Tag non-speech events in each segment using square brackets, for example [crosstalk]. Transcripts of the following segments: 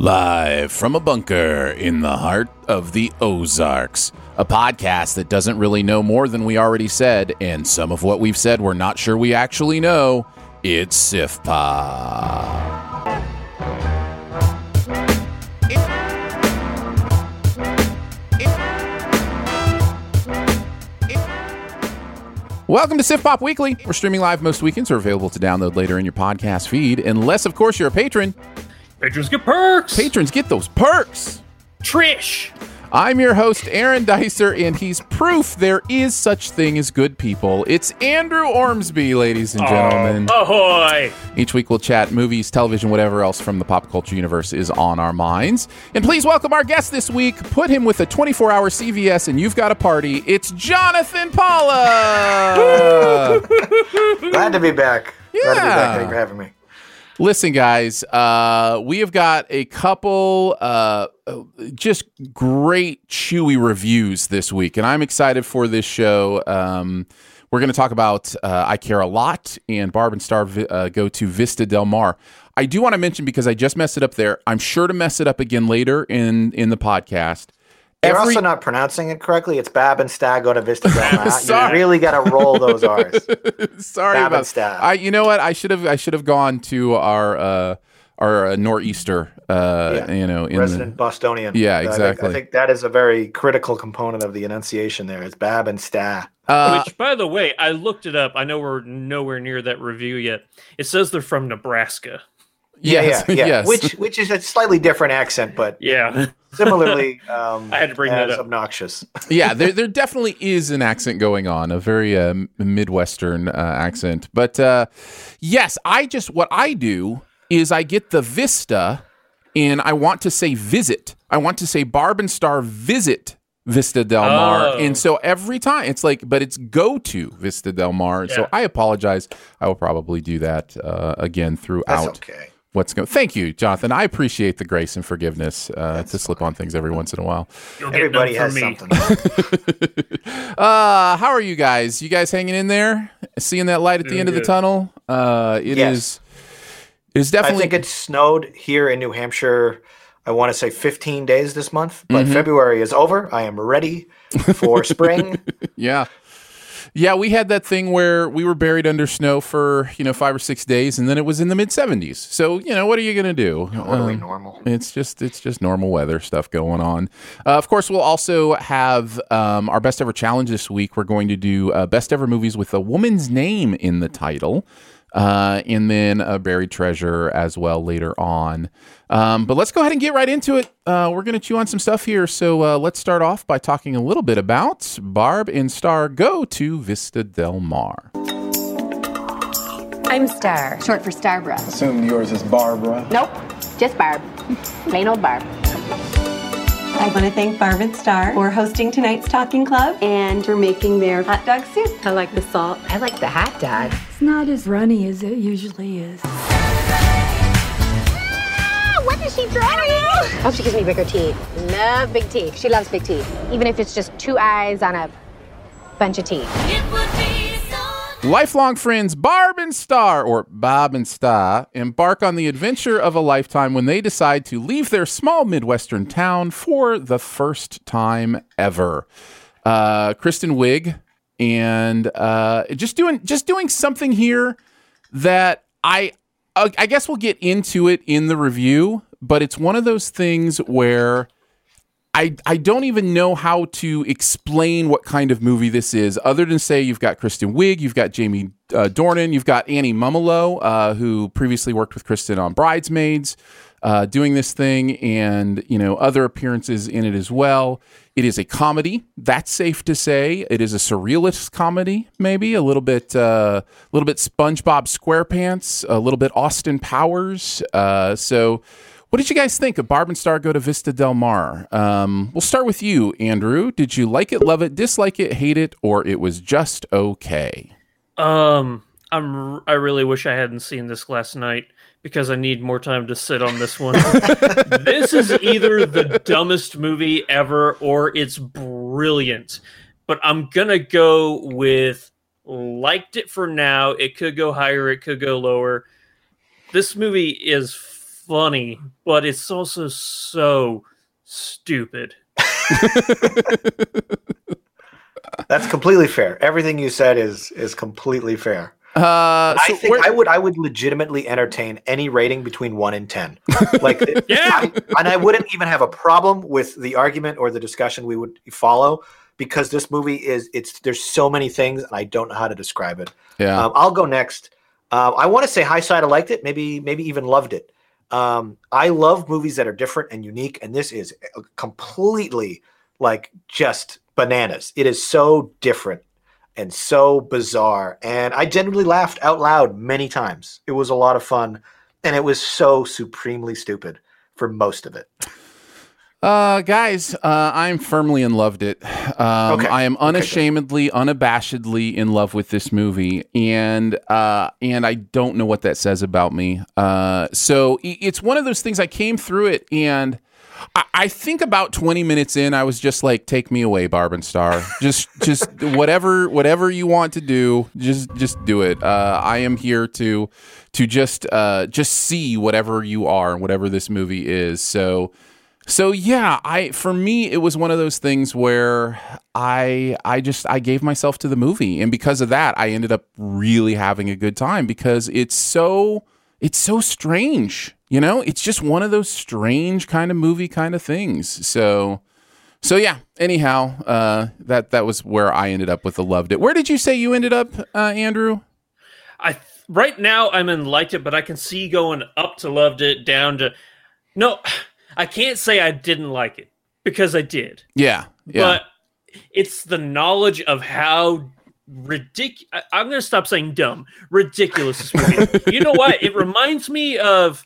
Live from a bunker in the heart of the Ozarks, a podcast that doesn't really know more than we already said, and some of what we've said we're not sure we actually know. It's SIFPA. Welcome to Sif Pop Weekly. We're streaming live most weekends, are available to download later in your podcast feed, unless, of course, you're a patron. Patrons get perks. Patrons get those perks. Trish. I'm your host, Aaron Dicer, and he's proof there is such thing as good people. It's Andrew Ormsby, ladies and oh, gentlemen. Oh, ahoy. Each week we'll chat movies, television, whatever else from the pop culture universe is on our minds. And please welcome our guest this week. Put him with a 24 hour CVS and you've got a party. It's Jonathan Paula. [laughs] Glad to be back. Glad to be Yeah. back. Thank you for having me. Listen, guys, uh, we have got a couple uh, just great chewy reviews this week, and I'm excited for this show. Um, we're going to talk about uh, I Care a Lot and Barb and Star uh, go to Vista Del Mar. I do want to mention because I just messed it up there. I'm sure to mess it up again later in in the podcast. You're Every- also not pronouncing it correctly. It's Bab and Stag go to Vista Del [laughs] You really got to roll those R's. [laughs] Sorry Stab about and stab. I. You know what? I should have. I should have gone to our uh, our uh, nor'easter. Uh, Yeah. You know, in Resident Bostonian. Yeah, I think- exactly. I think, that is a very critical component of the enunciation there. It's Bab and Sta. the. Uh, Which, by the way, I looked it up. I know we're nowhere near that review yet. It says they're from Nebraska. Yes, yeah, yeah. yes. Which which is a slightly different accent, but Yeah. similarly [laughs] um, I had to bring that up. obnoxious. [laughs] yeah, there there definitely is an accent going on, a very uh, midwestern uh, accent. But uh, yes, I just what I do is I get the Vista, and I want to say visit. I want to say Barb and Star visit Vista Del Mar, Oh. and so every time it's like, but it's go to Vista Del Mar. So I apologize. I will probably do that uh, again throughout okay. What's going. Thank you, Jonathan. I appreciate the grace and forgiveness uh, to slip on things every once in a while. You'll Everybody none has me. something. [laughs] [laughs] Uh, how are you guys? You guys hanging in there? Seeing that light at the Doing end of the tunnel? Uh, it is. Yes. It is definitely. I think it snowed here in New Hampshire. I want to say 15 days this month, but Mm-hmm. February is over. I am ready for [laughs] spring. yeah, yeah. We had that thing where we were buried under snow for you know five or six days, and then it was in the mid seventies. So you know what are you gonna do? Totally Um, normal. It's just it's just normal weather stuff going on. Uh, of course, we'll also have um, our best ever challenge this week. We're going to do uh, best ever movies with a woman's name in the title. Uh, and then a buried treasure as well later on. Um, but let's go ahead and get right into it. Uh, we're going to chew on some stuff here. So uh, let's start off by talking a little bit about Barb and Star Go to Vista Del Mar. I'm Star. Short for Starbra. Assume yours is Barbara. Nope, just Barb. Plain old Barb. I want to thank Barb and Star for hosting tonight's Talking Club and for making their hot dog soup. I like the salt. I like the hot dog. It's not as runny as it usually is. What is she throwing you? Hope she gives me bigger teeth. Love big teeth. She loves big teeth. Even if it's just two eyes on a bunch of teeth. Lifelong friends Barb and Star, or Bob and Star, embark on the adventure of a lifetime when they decide to leave their small Midwestern town for the first time ever. Uh, Kristen Wiig and uh, just doing just doing something here that I uh, I guess we'll get into it in the review, but it's one of those things where I I don't even know how to explain what kind of movie this is, other than say you've got Kristen Wiig, you've got Jamie uh, Dornan, you've got Annie Mumolo, uh, who previously worked with Kristen on Bridesmaids, uh, doing this thing, and you know other appearances in it as well. It is a comedy, that's safe to say. It is a surrealist comedy, maybe a little bit, uh, a little bit SpongeBob SquarePants, a little bit Austin Powers. Uh, so What did you guys think of Barb and Star Go to Vista Del Mar? Um, we'll start with you, Andrew. Did you like it, love it, dislike it, hate it, or it was just okay? Um, I'm I really wish I hadn't seen this last night because I need more time to sit on this one. [laughs] this is either the dumbest movie ever or it's brilliant. But I'm gonna go with liked it for now. It could go higher, it could go lower. This movie is funny, but it's also so stupid. [laughs] That's completely fair. Everything you said is is completely fair. Uh, I think where- I would I would legitimately entertain any rating between one and ten. [laughs] Like, Yeah. I- and I wouldn't even have a problem with the argument or the discussion we would follow because this movie is it's there's so many things and I don't know how to describe it. yeah. Um, I'll go next. Uh, I want to say high side. I liked it. Maybe maybe even loved it. Um, I love movies that are different and unique, and this is completely like just bananas. It is so different and so bizarre, and I genuinely laughed out loud many times. It was a lot of fun, and it was so supremely stupid for most of it. Uh, guys, uh, I'm firmly in loved it. Um, Okay. I am Okay, unashamedly, unabashedly in love with this movie, and uh, and I don't know what that says about me. Uh, so it's one of those things. I came through it, and I, think about 20 minutes in, I was just like, "Take me away, Barb and Star. Just, just whatever, whatever you want to do, just, just do it. Uh, I am here to, to just, uh, just see whatever you are, and whatever this movie is. So." So yeah, I for me it was one of those things where I I just I gave myself to the movie and because of that I ended up really having a good time because it's so it's so strange, you know? It's just one of those strange kind of movie kind of things. So so yeah, anyhow, uh that that was where I ended up with the loved it. Where did you say you ended up, uh Andrew? I right now I'm in liked it, but I can see going up to loved it, down to no. I can't say I didn't like it because I did, Yeah. Yeah. but it's the knowledge of how ridiculous. I'm going to stop saying dumb. Ridiculous. this movie is. you know what? It reminds me of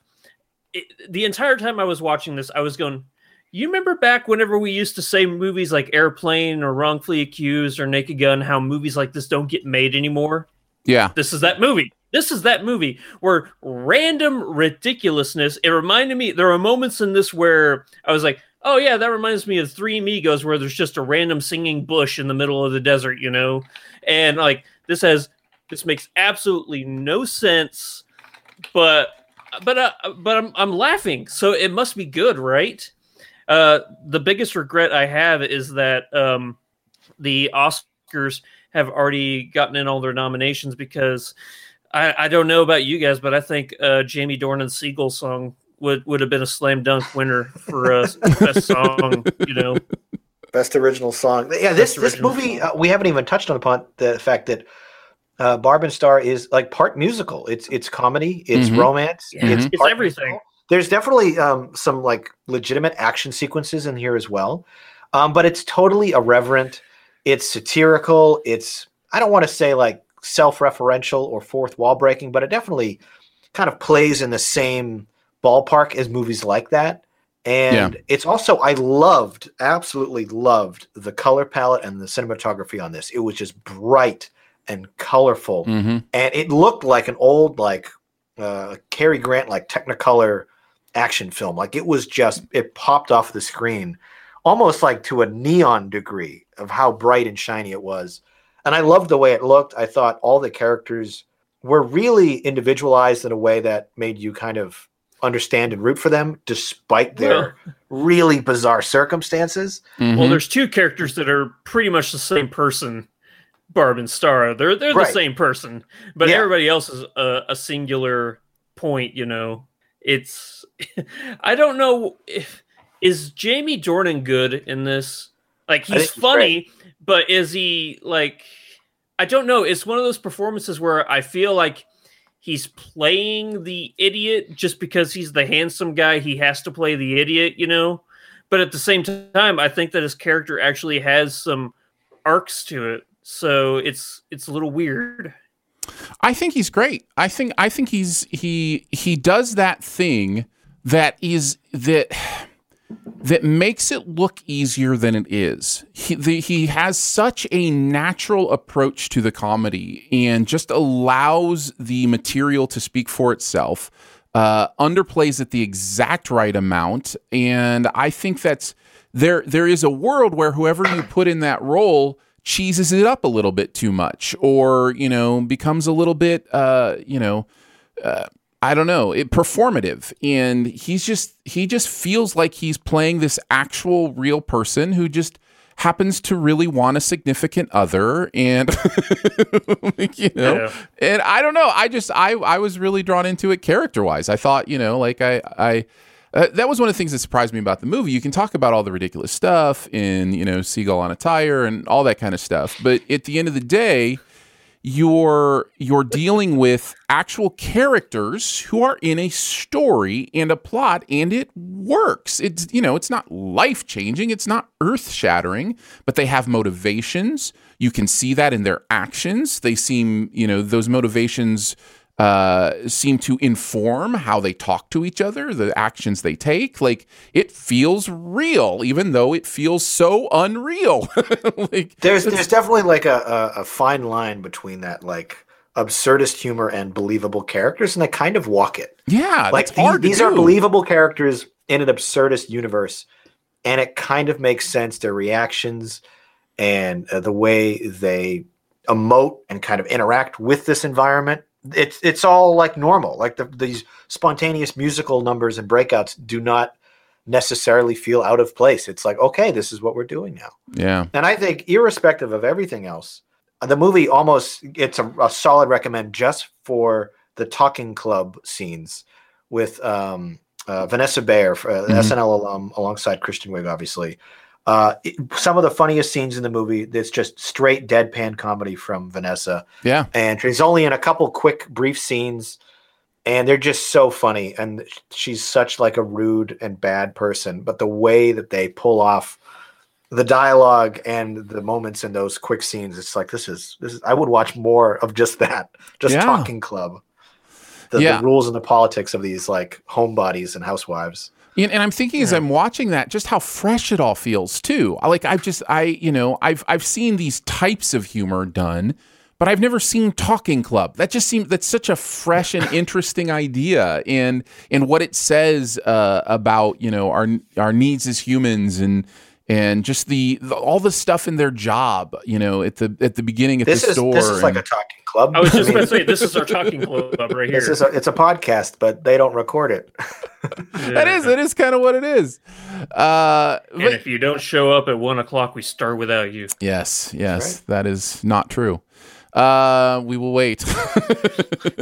it, the entire time I was watching this. I was going. You remember back whenever we used to say movies like Airplane or Wrongfully Accused or Naked Gun, how movies like this don't get made anymore? yeah. this is that movie. This is that movie where random ridiculousness. It reminded me. There are moments in this where I was like, "Oh yeah, that reminds me of Three Amigos," where there's just a random singing bush in the middle of the desert, you know. And like this has, this makes absolutely no sense, but but uh, but I'm I'm laughing, so it must be good, right? Uh, the biggest regret I have is that um, the Oscars have already gotten in all their nominations because I, I don't know about you guys, but I think uh, Jamie Dornan's Seagull song would, would have been a slam dunk winner for uh, [laughs] best song. You know, Best original song. Yeah, this this movie uh, we haven't even touched on upon the fact that uh, Barb and Star is like part musical. It's it's comedy, it's Mhm. romance, Yeah, it's, it's everything. musical. There's definitely um, some like legitimate action sequences in here as well, um, but it's totally irreverent. It's satirical. It's I don't want to say like self-referential or fourth wall breaking, but it definitely kind of plays in the same ballpark as movies like that. And it's also I loved, absolutely loved the color palette and the cinematography on this. It was just bright and colorful, Mm-hmm. and it looked like an old like uh, Cary Grant like Technicolor action film. Like it was just it popped off the screen, almost like to a neon degree of how bright and shiny it was. And I loved the way it looked. I thought all the characters were really individualized in a way that made you kind of understand and root for them despite their really bizarre circumstances. Mm-hmm. well, there's two characters that are pretty much the same person. Barb and Star, they're they're Right. the same person, but Yeah. everybody else is a, a singular point. You know, it's [laughs] I don't know if is Jamie Dornan good in this. Like he's think he's funny, but is he like? I don't know. It's one of those performances where I feel like he's playing the idiot just because he's the handsome guy. He has to play the idiot, you know. But at the same time, I think that his character actually has some arcs to it. So it's it's a little weird. I think he's great. I think I think he's he he does that thing that is that that makes it look easier than it is. He, the, he has such a natural approach to the comedy and just allows the material to speak for itself, uh, underplays it the exact right amount. And I think that's there, there is a world where whoever you put in that role cheeses it up a little bit too much or, you know, becomes a little bit, uh, you know, uh, I don't know, it, performative. And he's just he just feels like he's playing this actual real person who just happens to really want a significant other and [laughs] you know Yeah. and I don't know I just I I was really drawn into it character wise I thought you know like I I uh, that was one of the things that surprised me about the movie. You can talk about all the ridiculous stuff in, you know, Seagull on a Tire and all that kind of stuff, but at the end of the day, you're you're dealing with actual characters who are in a story and a plot and it works. It's you know it's not life changing it's not earth shattering but they have motivations. You can see that in their actions. They seem you know those motivations uh, seem to inform how they talk to each other, the actions they take. Like it feels real, even though it feels so unreal. [laughs] like There's there's definitely like a, a, a fine line between that like absurdist humor and believable characters, and they kind of walk it. yeah, like these, these are believable characters in an absurdist universe, and it kind of makes sense. Their reactions and uh, the way they emote and kind of interact with this environment. It's it's all like normal. Like the, these spontaneous musical numbers and breakouts do not necessarily feel out of place. It's like okay, this is what we're doing now. Yeah. And I think, irrespective of everything else, the movie almost it's a, a solid recommend just for the talking club scenes with um, uh, Vanessa Bayer, uh, Mhm. SNL alum, alongside Kristen Wiig, obviously. Uh, it- some of the funniest scenes in the movie. It's just straight deadpan comedy from Vanessa, Yeah. and she's only in a couple quick, brief scenes, and they're just so funny. And she's such like a rude and bad person, but the way that they pull off the dialogue and the moments in those quick scenes it's like this is this is i would watch more of just that [laughs] just Yeah. talking club the, Yeah. the rules and the politics of these like homebodies and housewives And, and I'm thinking as I'm watching that, just how fresh it all feels too. Like I've just, I, you know, I've I've seen these types of humor done, but I've never seen Talking Club. That just seems that's such a fresh and [laughs] interesting idea, and and what it says uh, about you know our our needs as humans and. And just the, the all the stuff in their job, you know, at the at the beginning at this the is store. this is like and- a talking club I was just going to say this [laughs] is our talking club right here. this is a, it's a podcast but they don't record it [laughs] that is it is kind of what it is. Uh, and but- if you don't show up at one o'clock, we start without you. Yes, yes, that is not true. Uh, we will wait. [laughs]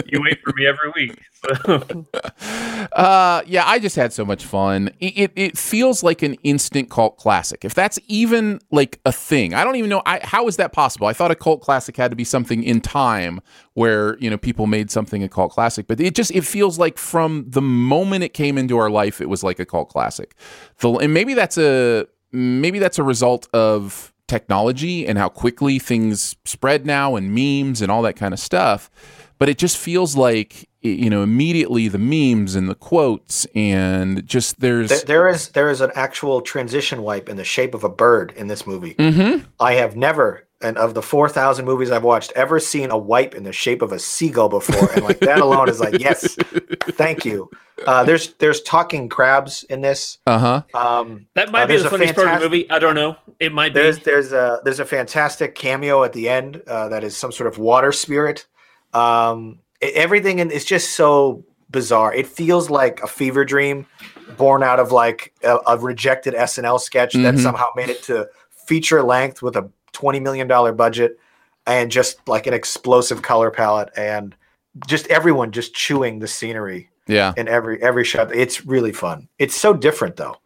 You wait for me every week. So. [laughs] uh, yeah, I just had so much fun. It, it it feels like an instant cult classic. If that's even like a thing, I don't even know. I, how is that possible? I thought a cult classic had to be something in time where you know people made something a cult classic, but it just it feels like from the moment it came into our life, it was like a cult classic. The, and maybe that's a maybe that's a result of technology and how quickly things spread now and memes and all that kind of stuff but it just feels like you know immediately the memes and the quotes and just there's there, there is there is an actual transition wipe in the shape of a bird in this movie Mhm. i have never and of the 4000 movies i've watched ever seen a wipe in the shape of a seagull before and like that alone is like yes [laughs] thank you uh, there's there's talking crabs in this uh-huh um, That might uh, be the a funniest part of the movie. I don't know. It might be. There's there's a there's a fantastic cameo at the end uh, that is some sort of water spirit. Um, e- everything in it's just so bizarre. It feels like a fever dream born out of like a, a rejected SNL sketch that Mhm. somehow made it to feature length with a twenty million dollar budget and just like an explosive color palette and just everyone just chewing the scenery yeah in every every shot. It's really fun. It's so different though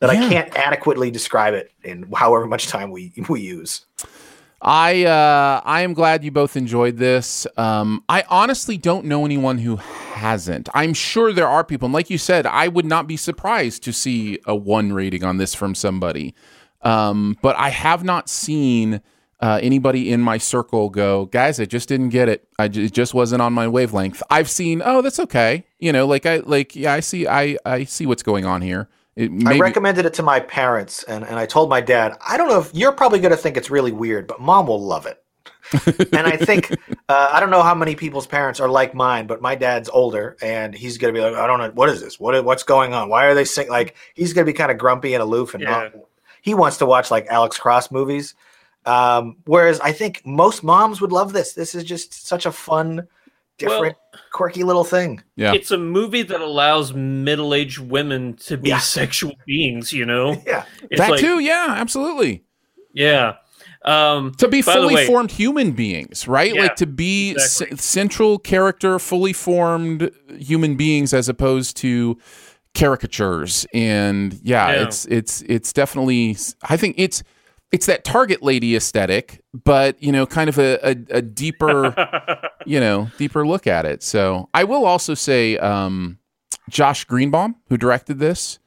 that I can't adequately describe it in however much time we [laughs] we use. I uh, I am glad you both enjoyed this. Um, I honestly don't know anyone who hasn't. I'm sure there are people, and like you said, I would not be surprised to see a one rating on this from somebody. Um, but I have not seen uh, anybody in my circle go, guys, I just didn't get it. I it just wasn't on my wavelength. I've seen, oh, that's okay. You know, like I like yeah, I see, I I see what's going on here. It, I recommended it to my parents, and, and I told my dad, I don't know if you're probably going to think it's really weird, but mom will love it. and I think [laughs] uh, I don't know how many people's parents are like mine, but my dad's older, and he's going to be like, I don't know, what is this? What what's going on? Why are they sing like? He's going to be kind of grumpy and aloof, and not. He wants to watch like Alex Cross movies. Um, whereas I think most moms would love this. This is just such a fun, different, quirky little thing. Yeah. It's a movie that allows middle-aged women to be sexual beings, you know? [laughs] Yeah. It's that like- too. Yeah, absolutely. Yeah. Um, to be fully way- formed human beings, right? Yeah, like to be exactly. c- central character, fully formed human beings, as opposed to caricatures. And yeah, Yeah. it's it's it's definitely. I think it's it's that Target lady aesthetic, but you know, kind of a a, a deeper, [laughs] you know, deeper look at it. So I will also say, um, Josh Greenbaum, who directed this.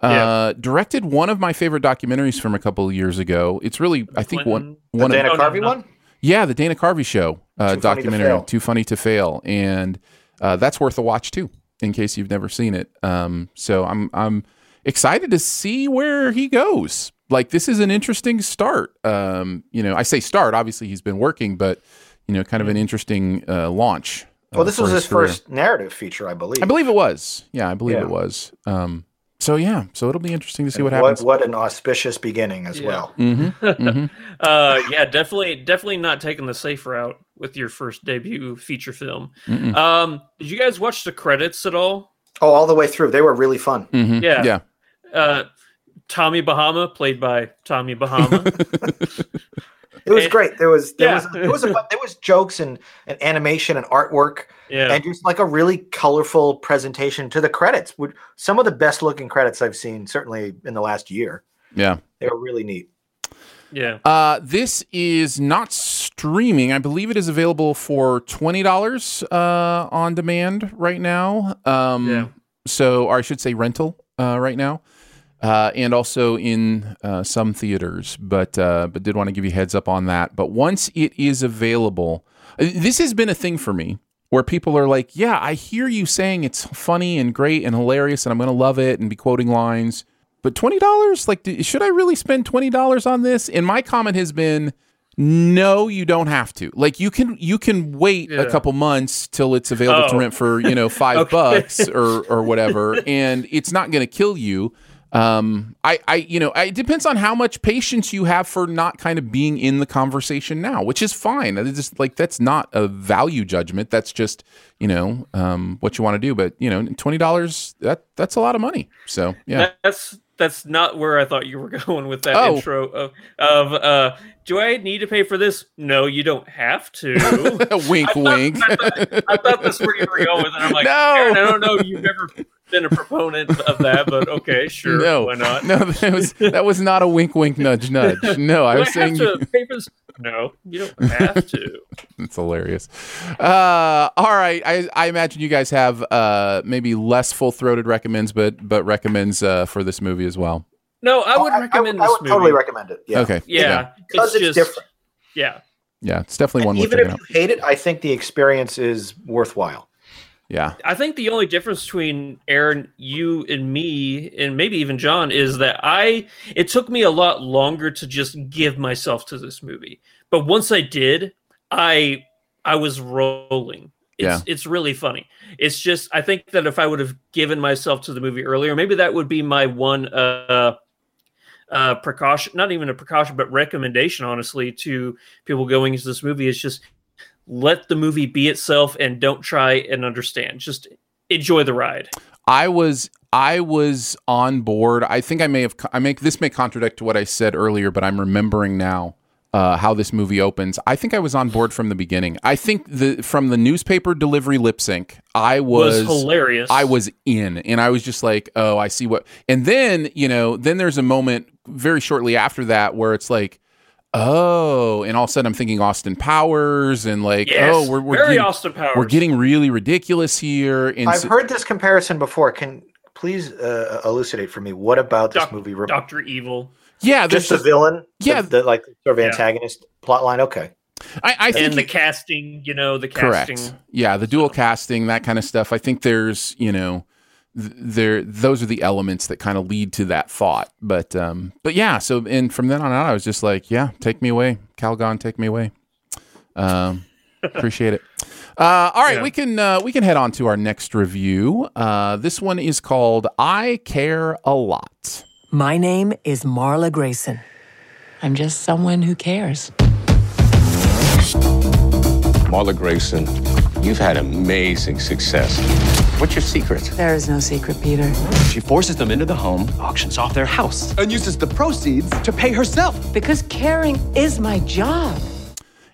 Uh, directed one of my favorite documentaries from a couple of years ago. It's really, I think one The one Dana of, Carvey one? yeah, the Dana Carvey show uh, Too Funny to documentary, Too Funny to Fail, and uh, that's worth a watch too, in case you've never seen it. Um, so I'm I'm excited to see where he goes. Like this is an interesting start. Um, you know, I say start. Obviously, he's been working, but you know, kind of an interesting uh, launch. Well, uh, this was his career. first narrative feature, I believe. I believe it was. Yeah, I believe Yeah. it was. Um, so yeah, so it'll be interesting to see what what, happens. what an auspicious beginning as well. Mm-hmm. [laughs] uh, yeah, definitely, definitely not taking the safe route with your first debut feature film. Um, did you guys watch the credits at all? Oh, all the way through. They were really fun. Mm-hmm. Yeah. Yeah. Uh, Tommy Bahama, played by Tommy Bahama. [laughs] It was great. There was there Yeah. was there was a, there was jokes and, and animation and artwork Yeah. and just like a really colorful presentation to the credits. Would some of the best looking credits I've seen certainly in the last year. Yeah. They were really neat. yeah. Uh, this is not streaming. I believe it is available for twenty dollars uh, on demand right now. Um, Yeah. So, or I should say, rental uh, right now, uh, and also in uh, some theaters. But uh, but did want to give you a heads up on that. But once it is available, uh, this has been a thing for me where people are like, "Yeah, I hear you saying it's funny and great and hilarious, and I'm going to love it and be quoting lines." But twenty dollars, like, should I really spend twenty dollars on this? And my comment has been, no, you don't have to. Like, you can you can wait a couple months till it's available to Oh. rent for you know five [laughs] Okay. bucks or or whatever, and it's not going to kill you. Um, I I you know I, it depends on how much patience you have for not kind of being in the conversation now, which is fine. It's just like that's not a value judgment. That's just you know um what you want to do. But you know twenty dollars that that's a lot of money. So yeah. That's that's not where I thought you were [laughs] going with that Oh. intro of, of uh do I need to pay for this? No, you don't have to. [laughs] wink, wink. I thought that's where you were going with it. I'm like, [laughs] No. I don't know. You've never been a proponent of that, but okay, sure. no, why not? no, that was that was not a wink, wink, nudge, nudge. [laughs] No, I Do was I saying have to pay? No, you don't have to. [laughs] it's hilarious. Uh, all right, I, I imagine you guys have uh, maybe less full throated recommends, but but recommends uh, for this movie as well. No, I would I- I recommend would- I this would movie. totally recommend it. Yeah. Okay, Yeah, Because it's, just, different. Yeah, yeah, it's definitely one worth Even checking if out. you hate it, I think the experience is worthwhile. Yeah, I think the only difference between Aaron, you, and me, and maybe even John, is that I. It took me a lot longer to just give myself to this movie, but once I did, I I was rolling. It's, Yeah. it's really funny. It's just I think that if I would have given myself to the movie earlier, maybe that would be my one uh, uh, precaution. Not even a precaution, but recommendation, honestly, to people going into this movie is just let the movie be itself and don't try and understand. Just enjoy the ride. I was I was on board. I think I may have I make this may contradict to what I said earlier, but I'm remembering now uh, how this movie opens. I think I was on board from the beginning. I think the from the newspaper delivery lip sync, I was, Was hilarious. I was in, and I was just like, oh, I see what. And then you know, then there's a moment very shortly after that where it's like. Oh, and all of a sudden I'm thinking Austin Powers and like, Yes, oh, we're, we're very getting, Austin Powers. we're getting really ridiculous here. And I've so- heard this comparison before. Can please uh, elucidate for me what about this Doc- movie? rem- Doctor Evil. Yeah, there's just the villain. Yeah. the, the, like sort of Yeah. antagonist plot line. Okay, I, I think and the you- casting, you know, the correct. casting. Yeah, the dual casting, that kind of stuff. I think there's, you know, th- there those are the elements that kind of lead to that thought. But um, but yeah. So and from then on out, I was just like, yeah, take me away, Calgon, take me away. Um, appreciate it. Uh, all right, Yeah. we can uh, we can head on to our next review. Uh, this one is called "I Care a Lot." My name is Marla Grayson. I'm just someone who cares. Marla Grayson, you've had amazing success. What's your secret? There is no secret, Peter. She forces them into the home, auctions off their house, and uses the proceeds to pay herself. Because caring is my job.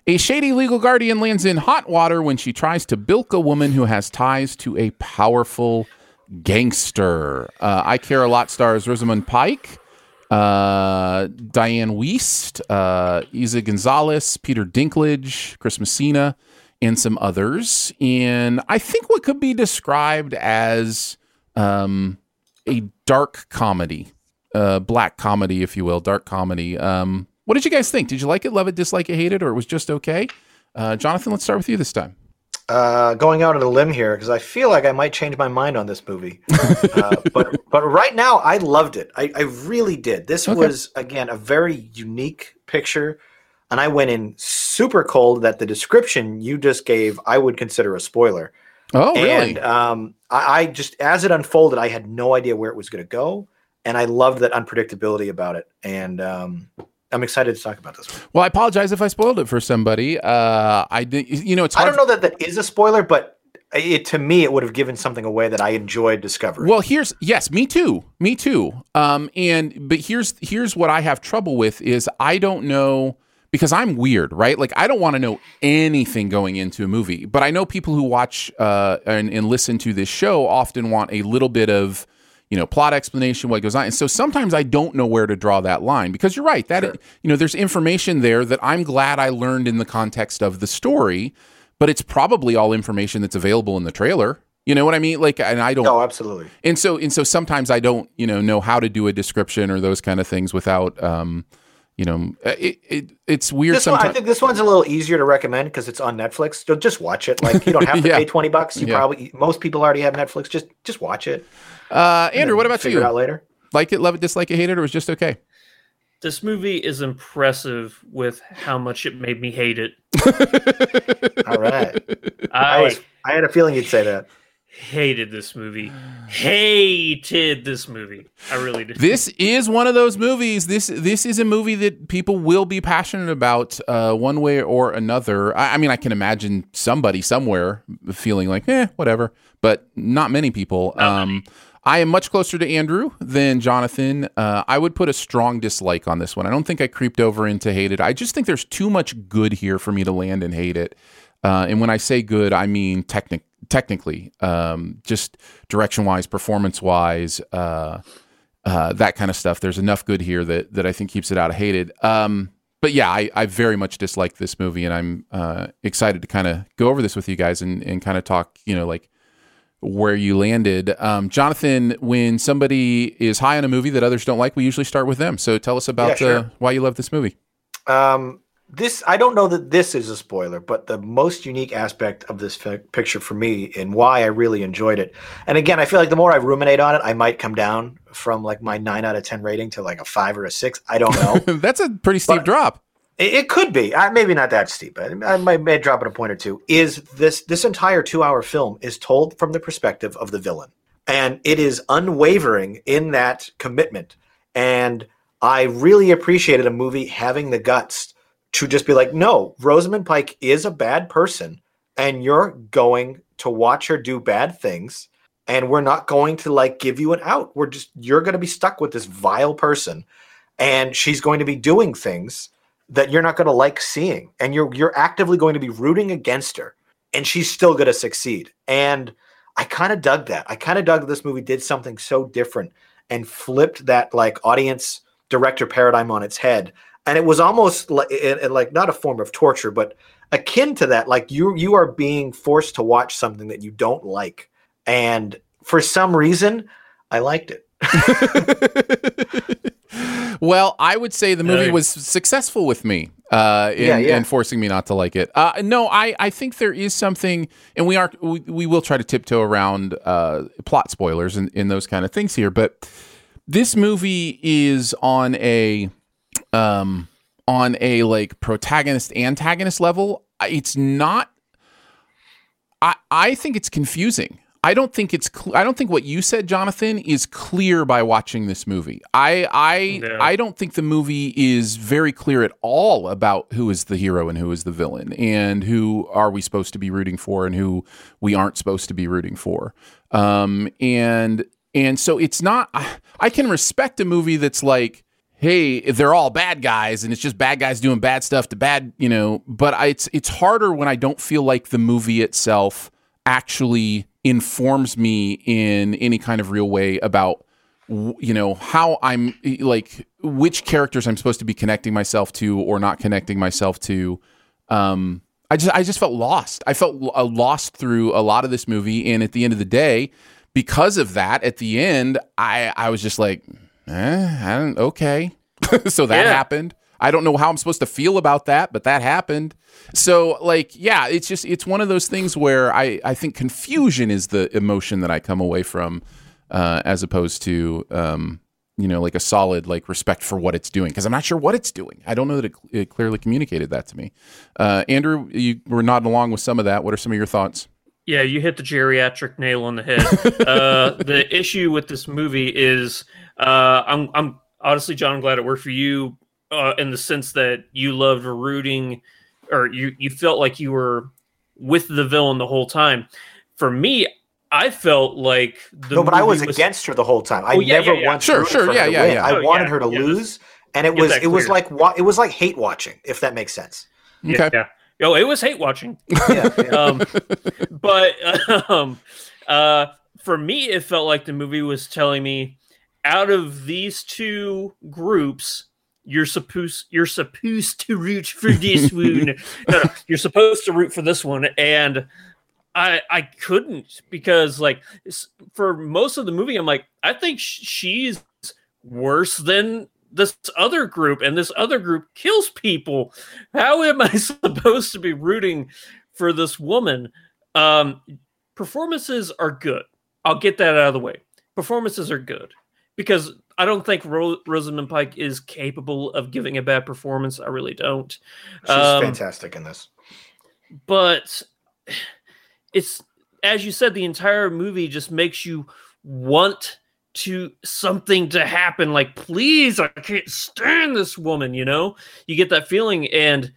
A shady legal guardian lands in hot water when she tries to bilk a woman who has ties to a powerful gangster. Uh, I Care a Lot stars Rosamund Pike, uh, Dianne Wiest, uh, Eiza Gonzalez, Peter Dinklage, Chris Messina, and some others. In I think what could be described as um, a dark comedy, uh, black comedy, if you will, dark comedy. Um, what did you guys think? Did you like it, love it, dislike it, hate it, or it was just okay? Uh, Jonathan, let's start with you this time. uh, going out on a limb here because I feel like I might change my mind on this movie. uh, [laughs] but but right now, I loved it. I, I really did. This Okay. was again a very unique picture, and I went in super cold. That the description you just gave, I would consider a spoiler. Oh, really? And um, I, I just as it unfolded, I had no idea where it was going to go, and I loved that unpredictability about it. And um, I'm excited to talk about this one. well, I apologize if I spoiled it for somebody. Uh, I did. You know, it's I don't know that that is a spoiler, but it to me it would have given something away that I enjoyed discovering. Well, here's yes, me too, me too. Um, and but here's here's what I have trouble with is I don't know because I'm weird, right? Like I don't want to know anything going into a movie, but I know people who watch uh and, and listen to this show often want a little bit of you know plot explanation what goes on and so sometimes i don't know where to draw that line because you're right that you know there's information there that i'm glad i learned in the context of the story but it's probably all information that's available in the trailer you know what i mean like and i don't no, absolutely. and so and so sometimes I don't you know know how to do a description or those kind of things without um you know it, it it's weird This one, I think this one's a little easier to recommend because it's on Netflix. So just watch it. Like you don't have to [laughs] Yeah. pay twenty bucks. You Yeah. probably most people already have Netflix. Just just watch it. Uh, Andrew, then what about figure you? it out later. Like it, love it, dislike it, hate it, or was just okay? This movie is impressive with how much it made me hate it. [laughs] All right. I, I was I had a feeling you'd say that. Hated this movie. Hated this movie. I really did. This is one of those movies. This this is a movie that people will be passionate about uh, one way or another. I, I mean, I can imagine somebody somewhere feeling like, eh, whatever, but not many people. um, I am much closer to Andrew than Jonathan. Uh, I would put a strong dislike on this one. I don't think I creeped over into hate it. I just think there's too much good here for me to land and hate it. Uh, and when I say good, I mean technic- technically, um, just direction wise, performance wise, uh, uh, that kind of stuff. There's enough good here that that I think keeps it out of hated. Um, but yeah, I, I very much dislike this movie, and I'm uh, excited to kind of go over this with you guys and, and kind of talk, you know, like where you landed. Um, Jonathan, when somebody is high on a movie that others don't like, we usually start with them. So tell us about Yeah, sure. why you love this movie. Um, this I don't know that this is a spoiler, but the most unique aspect of this fi- picture for me and why I really enjoyed it. And again, I feel like the more I ruminate on it, I might come down from like my nine out of ten rating to like a five or a six. I don't know. [laughs] That's a pretty steep drop. It, it could be. I, maybe not that steep. I, I might, may drop it a point or two. Is this this entire two hour film is told from the perspective of the villain, and it is unwavering in that commitment. And I really appreciated a movie having the guts to just be like, no, Rosamund Pike is a bad person, and you're going to watch her do bad things. And we're not going to like give you an out. We're just you're going to be stuck with this vile person, and she's going to be doing things that you're not going to like seeing and you're you're actively going to be rooting against her and she's still going to succeed and i kind of dug that i kind of dug that this movie did something so different and flipped that like audience director paradigm on its head and it was almost like it, it- like not a form of torture but akin to that like you you are being forced to watch something that you don't like and for some reason i liked it [laughs] Well, I would say the movie was successful with me uh, in, Yeah, yeah. in forcing me not to like it. Uh, no, I, I think there is something, and we are we, we will try to tiptoe around uh, plot spoilers and, and those kind of things here. But this movie is on a um, on a like protagonist antagonist level. It's not. I I think it's confusing. I don't think it's. Cl- I don't think what you said, Jonathan, is clear by watching this movie. I I Yeah. I don't think the movie is very clear at all about who is the hero and who is the villain, and who are we supposed to be rooting for and who we aren't supposed to be rooting for. Um, and and so it's not. I, I can respect a movie that's like hey, they're all bad guys and it's just bad guys doing bad stuff to bad, you know, but I, it's it's harder when I don't feel like the movie itself actually informs me in any kind of real way about you know how I'm like which characters I'm supposed to be connecting myself to or not connecting myself to um I just I just felt lost. I felt lost through a lot of this movie and at the end of the day because of that at the end I I was just like eh, I don't okay. [laughs] so that Yeah. happened. I don't know how I'm supposed to feel about that, but that happened. So like, yeah, it's just it's one of those things where I I think confusion is the emotion that I come away from, uh, as opposed to um, you know like a solid like respect for what it's doing because I'm not sure what it's doing. I don't know that it, it clearly communicated that to me. Uh, Andrew, you were nodding along with some of that. What are some of your thoughts? Yeah, you hit the geriatric nail on the head. uh, the issue with this movie is, uh, I'm, I'm honestly, John, I'm glad it worked for you uh, in the sense that you loved rooting, or you you felt like you were with the villain the whole time. For me, I felt like the no, but I was, movie against her the whole time. I Oh, yeah, never yeah, yeah. once Sure, sure, yeah, her to yeah, win. yeah. I Oh, wanted yeah, her to yeah. lose, and it was it was like wa- it was like hate watching, if that makes sense. Okay. Yeah. Oh, it was hate watching. [laughs] Yeah, yeah. um, but [laughs] um, uh, for me, it felt like the movie was telling me, out of these two groups, you're supposed you're supposed to root for this [laughs] one. No, no, you're supposed to root for this one, and I I couldn't because like for most of the movie, I'm like, I think sh- she's worse than this other group, and this other group kills people. How am I [laughs] supposed to be rooting for this woman? Um, performances are good. I'll get that out of the way. Performances are good because I don't think Ro- Rosamund Pike is capable of giving a bad performance. I really don't. She's Um, fantastic in this. but it's as you said the entire movie just makes you want to something to happen like please i can't stand this woman you know you get that feeling and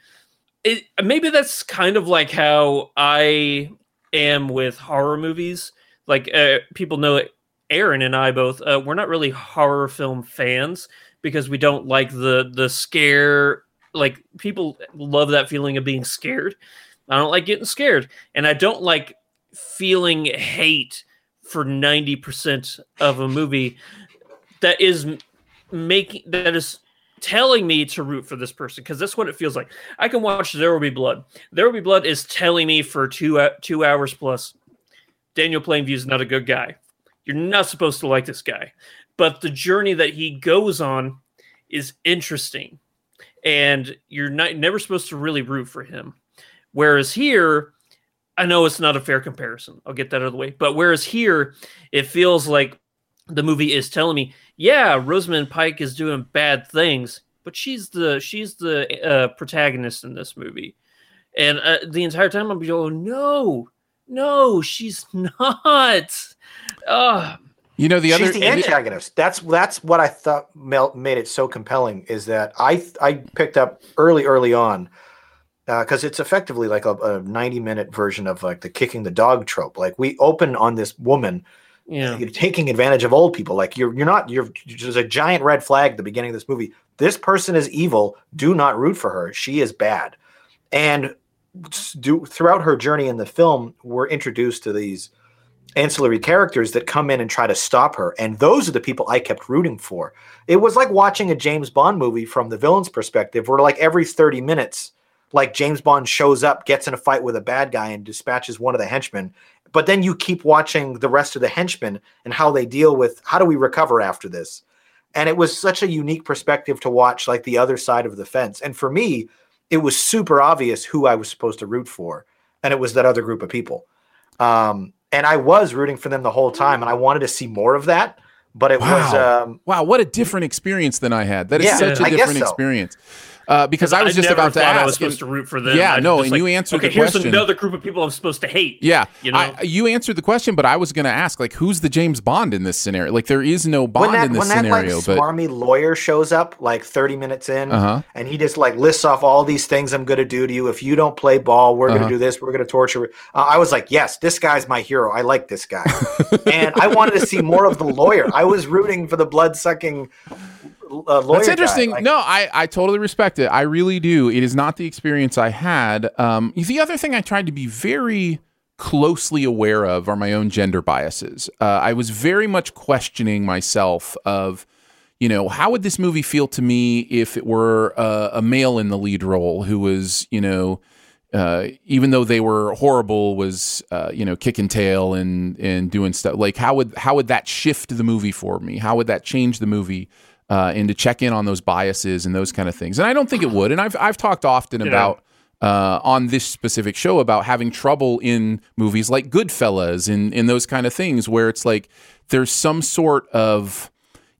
it maybe that's kind of like how i am with horror movies like uh, people know it aaron and i both uh, we're not really horror film fans because we don't like the the scare like people love that feeling of being scared I don't like getting scared, and I don't like feeling hate for ninety percent of a movie that is making that is telling me to root for this person because that's what it feels like. I can watch There Will Be Blood. There Will Be Blood is telling me for two two hours plus. Daniel Plainview is not a good guy. You're not supposed to like this guy, but the journey that he goes on is interesting, and you're not never supposed to really root for him. Whereas here, I know it's not a fair comparison. I'll get that out of the way. But whereas here, it feels like the movie is telling me, yeah, Rosamund Pike is doing bad things, but she's the she's the uh, protagonist in this movie, and uh, the entire time I'm going, no, no, she's not. Uh, You know the She's other the antagonist. That's that's what I thought mel- made it so compelling. Is that I I picked up early early on because it's effectively like a, a ninety minute version of like the kicking the dog trope. Like we open on this woman yeah, you're [laughs] taking advantage of old people. Like you're you're not you're there's a giant red flag at the beginning of this movie. This person is evil. Do not root for her. She is bad. And s- do, throughout her journey in the film, we're introduced to these ancillary characters that come in and try to stop her. And those are the people I kept rooting for. It was like watching a James Bond movie from the villain's perspective, where like every 30 minutes, like James Bond shows up, gets in a fight with a bad guy, and dispatches one of the henchmen. But then you keep watching the rest of the henchmen and how they deal with how do we recover after this. and it was such a unique perspective to watch like the other side of the fence. And for me, it was super obvious who I was supposed to root for, and it was that other group of people. Um, and I was rooting for them the whole time, and I wanted to see more of that. But it wow. was um, wow, what a different experience than I had. That is Yeah, such a I different so. experience. Uh, because I was just never about to ask. I was and- supposed to root for them. Yeah, I no, and like, you answered okay, the question. here's another group of people I'm supposed to hate. Yeah, you know. I, you answered the question, but I was going to ask, like, who's the James Bond in this scenario? Like, there is no Bond when that in this when that scenario, like but smarmy lawyer shows up like 30 minutes in Uh-huh. and he just like lists off all these things i'm going to do to you if you don't play ball we're going Uh-huh. to do this we're going to torture uh, i was like yes this guy's my hero i like this guy [laughs] and i wanted to see more of the lawyer i was rooting for the blood-sucking uh, lawyer That's interesting. Like, no, I, I totally respect it. I really do. It is not the experience I had. Um, the other thing I tried to be very closely aware of are my own gender biases. Uh, I was very much questioning myself of, you know, how would this movie feel to me if it were uh, a male in the lead role who was, you know, uh, even though they were horrible, was uh, you know kicking tail and and doing stuff like how would how would that shift the movie for me? How would that change the movie? Uh, and to check in on those biases and those kind of things. And I don't think it would. And I've I've talked often about uh, on this specific show about having trouble in movies like Goodfellas and and those kind of things where it's like there's some sort of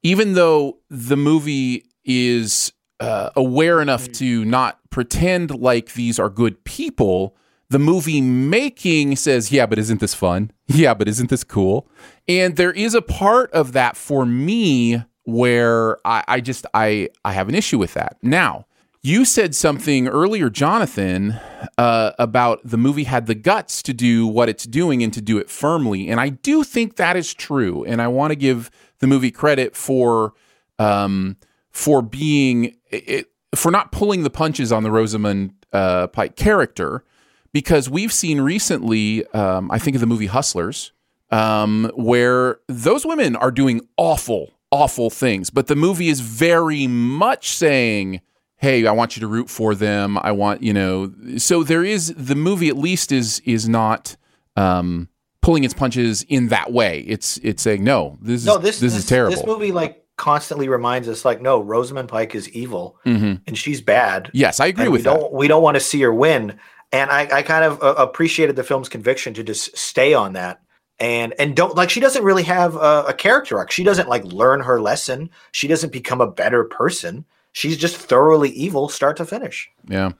even though the movie is uh, aware enough to not pretend like these are good people, the movie making says, Yeah, but isn't this fun? [laughs] Yeah, but isn't this cool? And there is a part of that for me where I, I just I I have an issue with that. Now, you said something earlier, Jonathan, uh, about the movie had the guts to do what it's doing and to do it firmly. And I do think that is true. And I want to give the movie credit for um, for being it, for not pulling the punches on the Rosamund uh, Pike character, because we've seen recently, um, I think of the movie Hustlers, um, where those women are doing awful, awful things, but the movie is very much saying, "Hey, I want you to root for them. I want you know." So there is the movie at least is is not. Um, pulling its punches in that way it's it's saying no this is no this, this, is terrible this movie like constantly reminds us like no rosamund pike is evil Mhm. and she's bad yes i agree with we that don't we don't want to see her win and i, I kind of uh, appreciated the film's conviction to just stay on that and and don't like she doesn't really have a, a character arc she doesn't like learn her lesson she doesn't become a better person she's just thoroughly evil start to finish Yeah.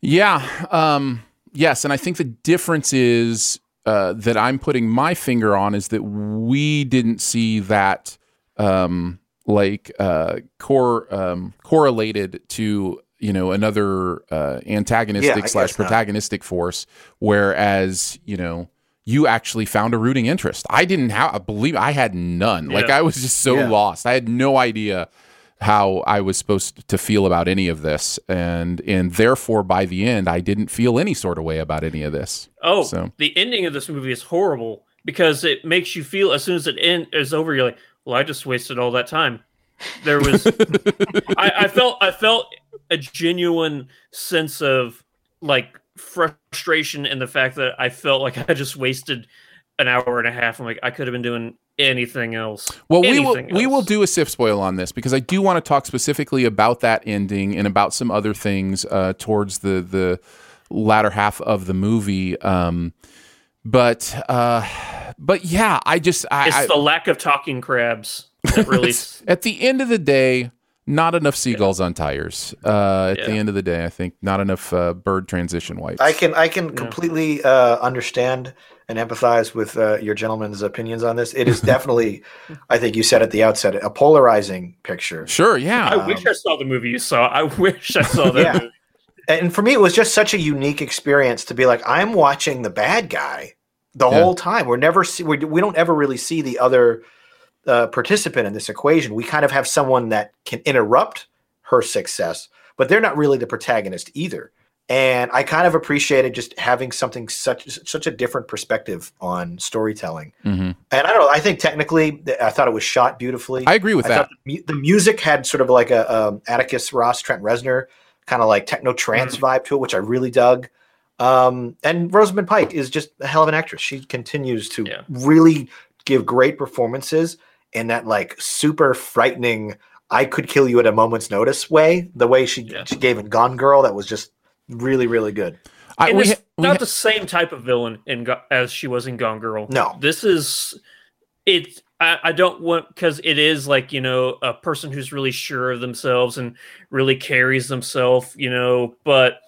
Yeah. Um, yes. And I think the difference is uh, that I'm putting my finger on is that we didn't see that um, like uh, core um, correlated to you know another uh, antagonistic I slash guess not. protagonistic force, whereas you know you actually found a rooting interest. I didn't have. I believe I had none. Like I was just so Yeah. lost. I had no idea how I was supposed to feel about any of this, and and therefore by the end, I didn't feel any sort of way about any of this. Oh, So- the ending of this movie is horrible because it makes you feel as soon as it end is over, you're like, "Well, I just wasted all that time." There was, [laughs] I, I felt, I felt a genuine sense of like frustration in the fact that I felt like I just wasted an hour and a half. I'm like, I could have been doing anything else. Well, we will Anything we will do a Sift spoil on this because I do want to talk specifically about that ending and about some other things uh, towards the the latter half of the movie. Um, but uh, but yeah, I just I, It's I- the lack of talking crabs that really. [laughs] at the end of the day, not enough seagulls on tires. Uh, at the end of the day, I think not enough uh, bird transition wipes. i can i can completely uh, understand and empathize with uh, your gentleman's opinions on this it is [laughs] definitely i think you said at the outset a polarizing picture sure, yeah. I wish I saw the movie you saw. I wish I saw that Yeah. movie. and for me it was just such a unique experience to be like i'm watching the bad guy the Yeah. whole time we're never see, we, we don't ever really see the other uh, participant in this equation we kind of have someone that can interrupt her success but they're not really the protagonist either and i kind of appreciated just having something such such a different perspective on storytelling Mhm. and i don't know i think technically i thought it was shot beautifully I agree with I that. thought the, mu- the music had sort of like a um, Atticus Ross, Trent Reznor kind of like techno trance vibe to it, which I really dug. Um, and Rosamund Pike is just a hell of an actress. She continues to Yeah. really give great performances. In that like super frightening I could kill you at a moment's notice way, the way she, she gave in Gone Girl, that was just really, really good. I, and we it's we not ha- the same type of villain in Go- as she was in Gone Girl. No. this is it. I, I don't want because it is like you know a person who's really sure of themselves and really carries themselves, you know. But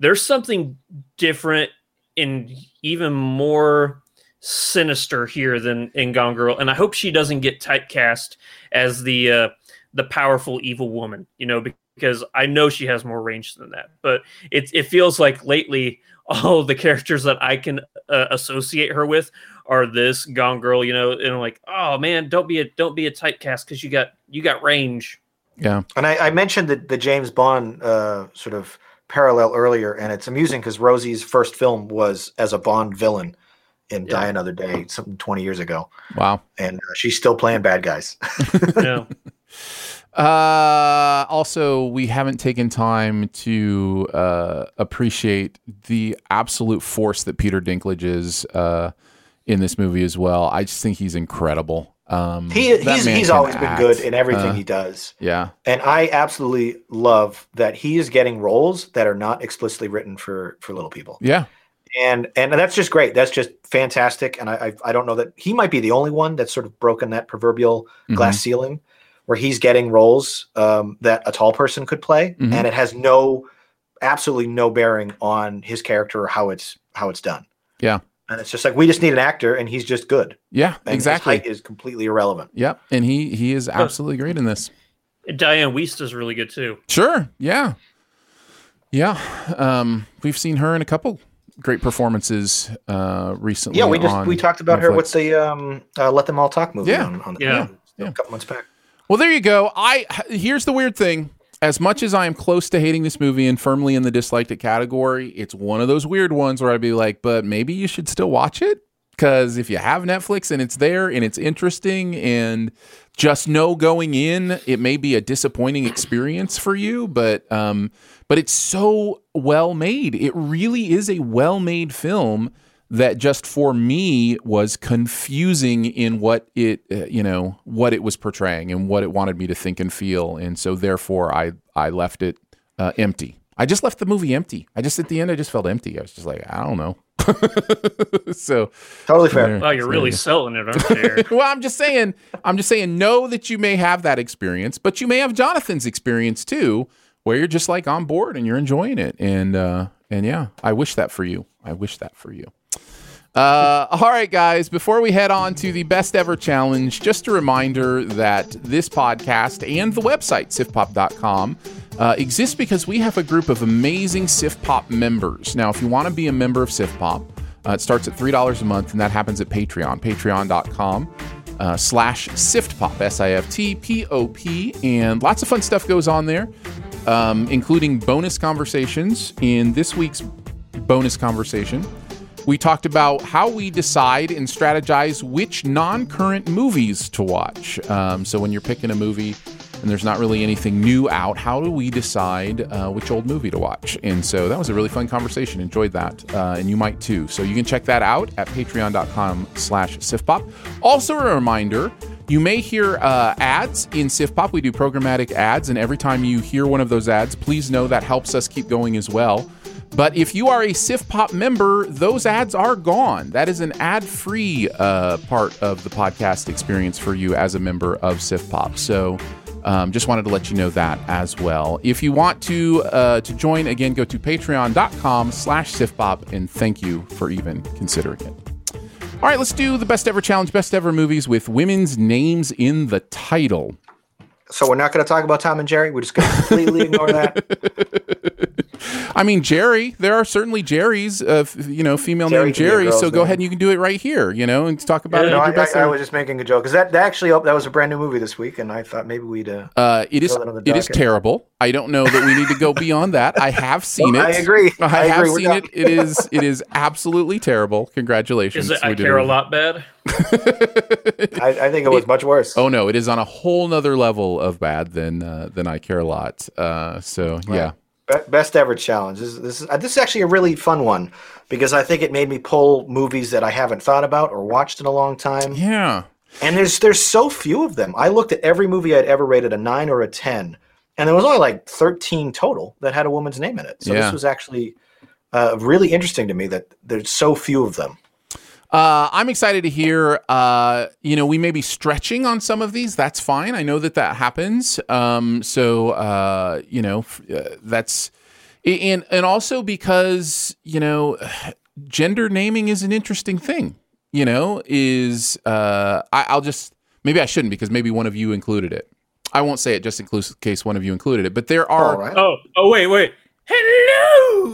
there's something different and even more sinister here than in Gone Girl, and I hope she doesn't get typecast as the uh, the powerful evil woman, you know, because I know she has more range than that. But it it feels like lately [laughs] all the characters that I can uh, associate her with are this Gone Girl, you know, and I'm like, oh man, don't be a don't be a typecast because you got you got range. yeah. And I, I mentioned the, the James Bond uh, sort of parallel earlier, and it's amusing because Rosie's first film was as a Bond villain in Die Another Day, something 20 years ago. Wow. And uh, she's still playing bad guys. [laughs] Yeah. Uh, also, we haven't taken time to uh, appreciate the absolute force that Peter Dinklage is uh, in this movie as well. I just think he's incredible. Um, he, he's he's can always been good in everything Uh, he does. Yeah. And I absolutely love that he is getting roles that are not explicitly written for for little people. Yeah. And and that's just great. That's just fantastic. And I I, I don't know that he might be the only one that's sort of broken that proverbial glass Mhm. ceiling, where he's getting roles um, that a tall person could play, Mhm. and it has no absolutely no bearing on his character or how it's how it's done. Yeah. And it's just like we just need an actor, and he's just good. Yeah. And exactly. His height is completely irrelevant. Yep. And he he is absolutely great in this. Dianne Wiest is really good too. Sure. Yeah. Yeah. Um, we've seen her in a couple great performances uh, recently. Yeah, we just on we talked about her Netflix. with the um, uh, "Let Them All Talk" movie Yeah. on, on the Yeah. a couple months back. Well, there you go. I here's the weird thing. As much as I am close to hating this movie and firmly in the disliked it category, it's one of those weird ones where I'd be like, but maybe you should still watch it because if you have Netflix and it's there and it's interesting and just know going in, it may be a disappointing experience for you, but um, but it's so well made. It really is a well made film that just for me was confusing in what it uh, you know what it was portraying and what it wanted me to think and feel and so therefore i i left it uh, empty. I just left the movie empty. I just at the end i just felt empty. I was just like i don't know [laughs] so Totally fair. there- Wow, you're so really there selling it, aren't you? [laughs] Well, I'm just saying, I'm just saying, know that you may have that experience, but you may have Jonathan's experience too, where you're just like on board and you're enjoying it. And uh, and yeah, I wish that for you. I wish that for you. Uh, all right, guys, before we head on to the best ever challenge, just a reminder that this podcast and the website, siftpop.com, uh, exists because we have a group of amazing SiftPop members. Now, if you want to be a member of SiftPop, uh, it starts at $3 a month, and that happens at Patreon, patreon.com. Uh, slash siftpop s-i-f-t-p-o-p and lots of fun stuff goes on there um, including bonus conversations in this week's bonus conversation we talked about how we decide and strategize which non current movies to watch. Um, so, when you're picking a movie and there's not really anything new out, how do we decide uh, which old movie to watch? And so, that was a really fun conversation. Enjoyed that. Uh, and you might too. So, you can check that out at patreon.com slash siftpop. Also, a reminder you may hear uh, ads in SiftPop. We do programmatic ads, and every time you hear one of those ads, please know that helps us keep going as well. But if you are a SiftPop member, those ads are gone. That is an ad free uh, part of the podcast experience for you as a member of SiftPop. So um, just wanted to let you know that as well. If you want to uh, to join, again, go to patreon.com slash SiftPop, and thank you for even considering it. All right, let's do the best ever challenge, best ever movies with women's names in the title. So we're not going to talk about Tom and Jerry. We're just going to completely [laughs] ignore that. I mean, Jerry. There are certainly Jerry's, uh, f- you know, female Jerry named can be a Jerry. girl's So go ahead and you can do it right here, you know, and talk about it. no, with I, best I, I was just making a joke because that, that actually oh, that was a brand new movie this week, and I thought maybe we'd. Uh, Uh, it is throw that on the it is terrible. I don't know that we need to go beyond that. I have [laughs] seen Well, it. I agree. I, I have agree. We're seen done. it. It [laughs] is it is absolutely terrible. Congratulations. Is it I We did care a lot bad? I, I think it was much worse. [laughs] Oh no, it is on a whole nother level of bad than uh, than I care a lot. Uh, so yeah. Be- Best ever challenge. This, this is uh, this is actually a really fun one because I think it made me pull movies that I haven't thought about or watched in a long time. Yeah. And there's there's so few of them. I looked at every movie I'd ever rated a nine or a ten, and there was only like thirteen total that had a woman's name in it. So Yeah. this was actually uh, really interesting to me that there's so few of them. Uh, I'm excited to hear. Uh, you know, we may be stretching on some of these. That's fine. I know that that happens. Um, so uh, you know, uh, that's and and also because you know, [sighs] gender naming is an interesting thing. You know, is uh, I, I'll just maybe I shouldn't because maybe one of you included it. I won't say it just in case one of you included it. But there are Oh, oh, wait, wait. Hello.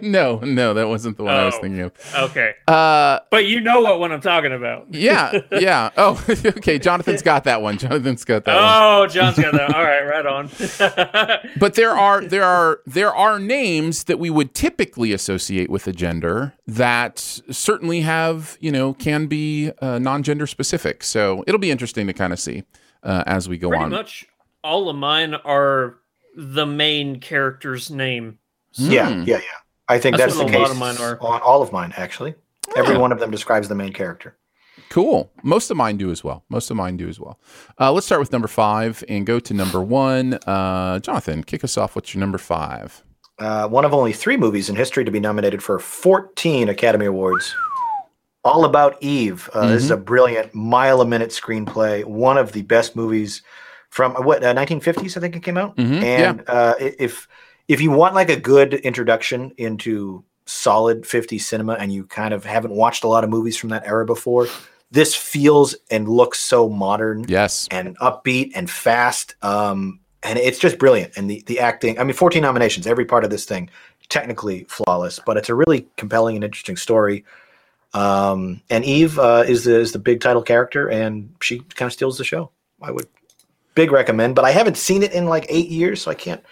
[laughs] no, no, that wasn't the one I was Oh. thinking of. Okay. Uh, But you know what one I'm talking about. [laughs] yeah, [laughs] yeah. Oh, okay. Jonathan's got that one. Jonathan's got that one. Oh, John's got that. All right, right on. But there are there are there are names that we would typically associate with a gender that certainly have you know can be uh, non-gender specific. So it'll be interesting to kind of see uh, as we go Pretty on. much all of mine are the main character's name. Yeah, Hmm. yeah, yeah. I think That's that's, what the a lot case of mine are. on all of mine actually. Every one of them describes the main character. Cool. Most of mine do as well. Most of mine do as well. Uh, let's start with number five and go to number one. Uh, Jonathan, kick us off. What's your number five? Uh, one of only three movies in history to be nominated for 14 Academy Awards. All About Eve. Uh, This is a brilliant, mile a minute screenplay. One of the best movies from what uh, 1950s, I think it came out. Mhm, And uh, if if you want like a good introduction into solid 50s cinema, and you kind of haven't watched a lot of movies from that era before, this feels and looks so modern Yes. and upbeat and fast. Um, and it's just brilliant. And the, the acting, I mean, 14 nominations, every part of this thing, technically flawless, but it's a really compelling and interesting story. Um, and Eve uh, is, the, is the big title character, and she kind of steals the show. I would big recommend, but I haven't seen it in like eight years, so I can't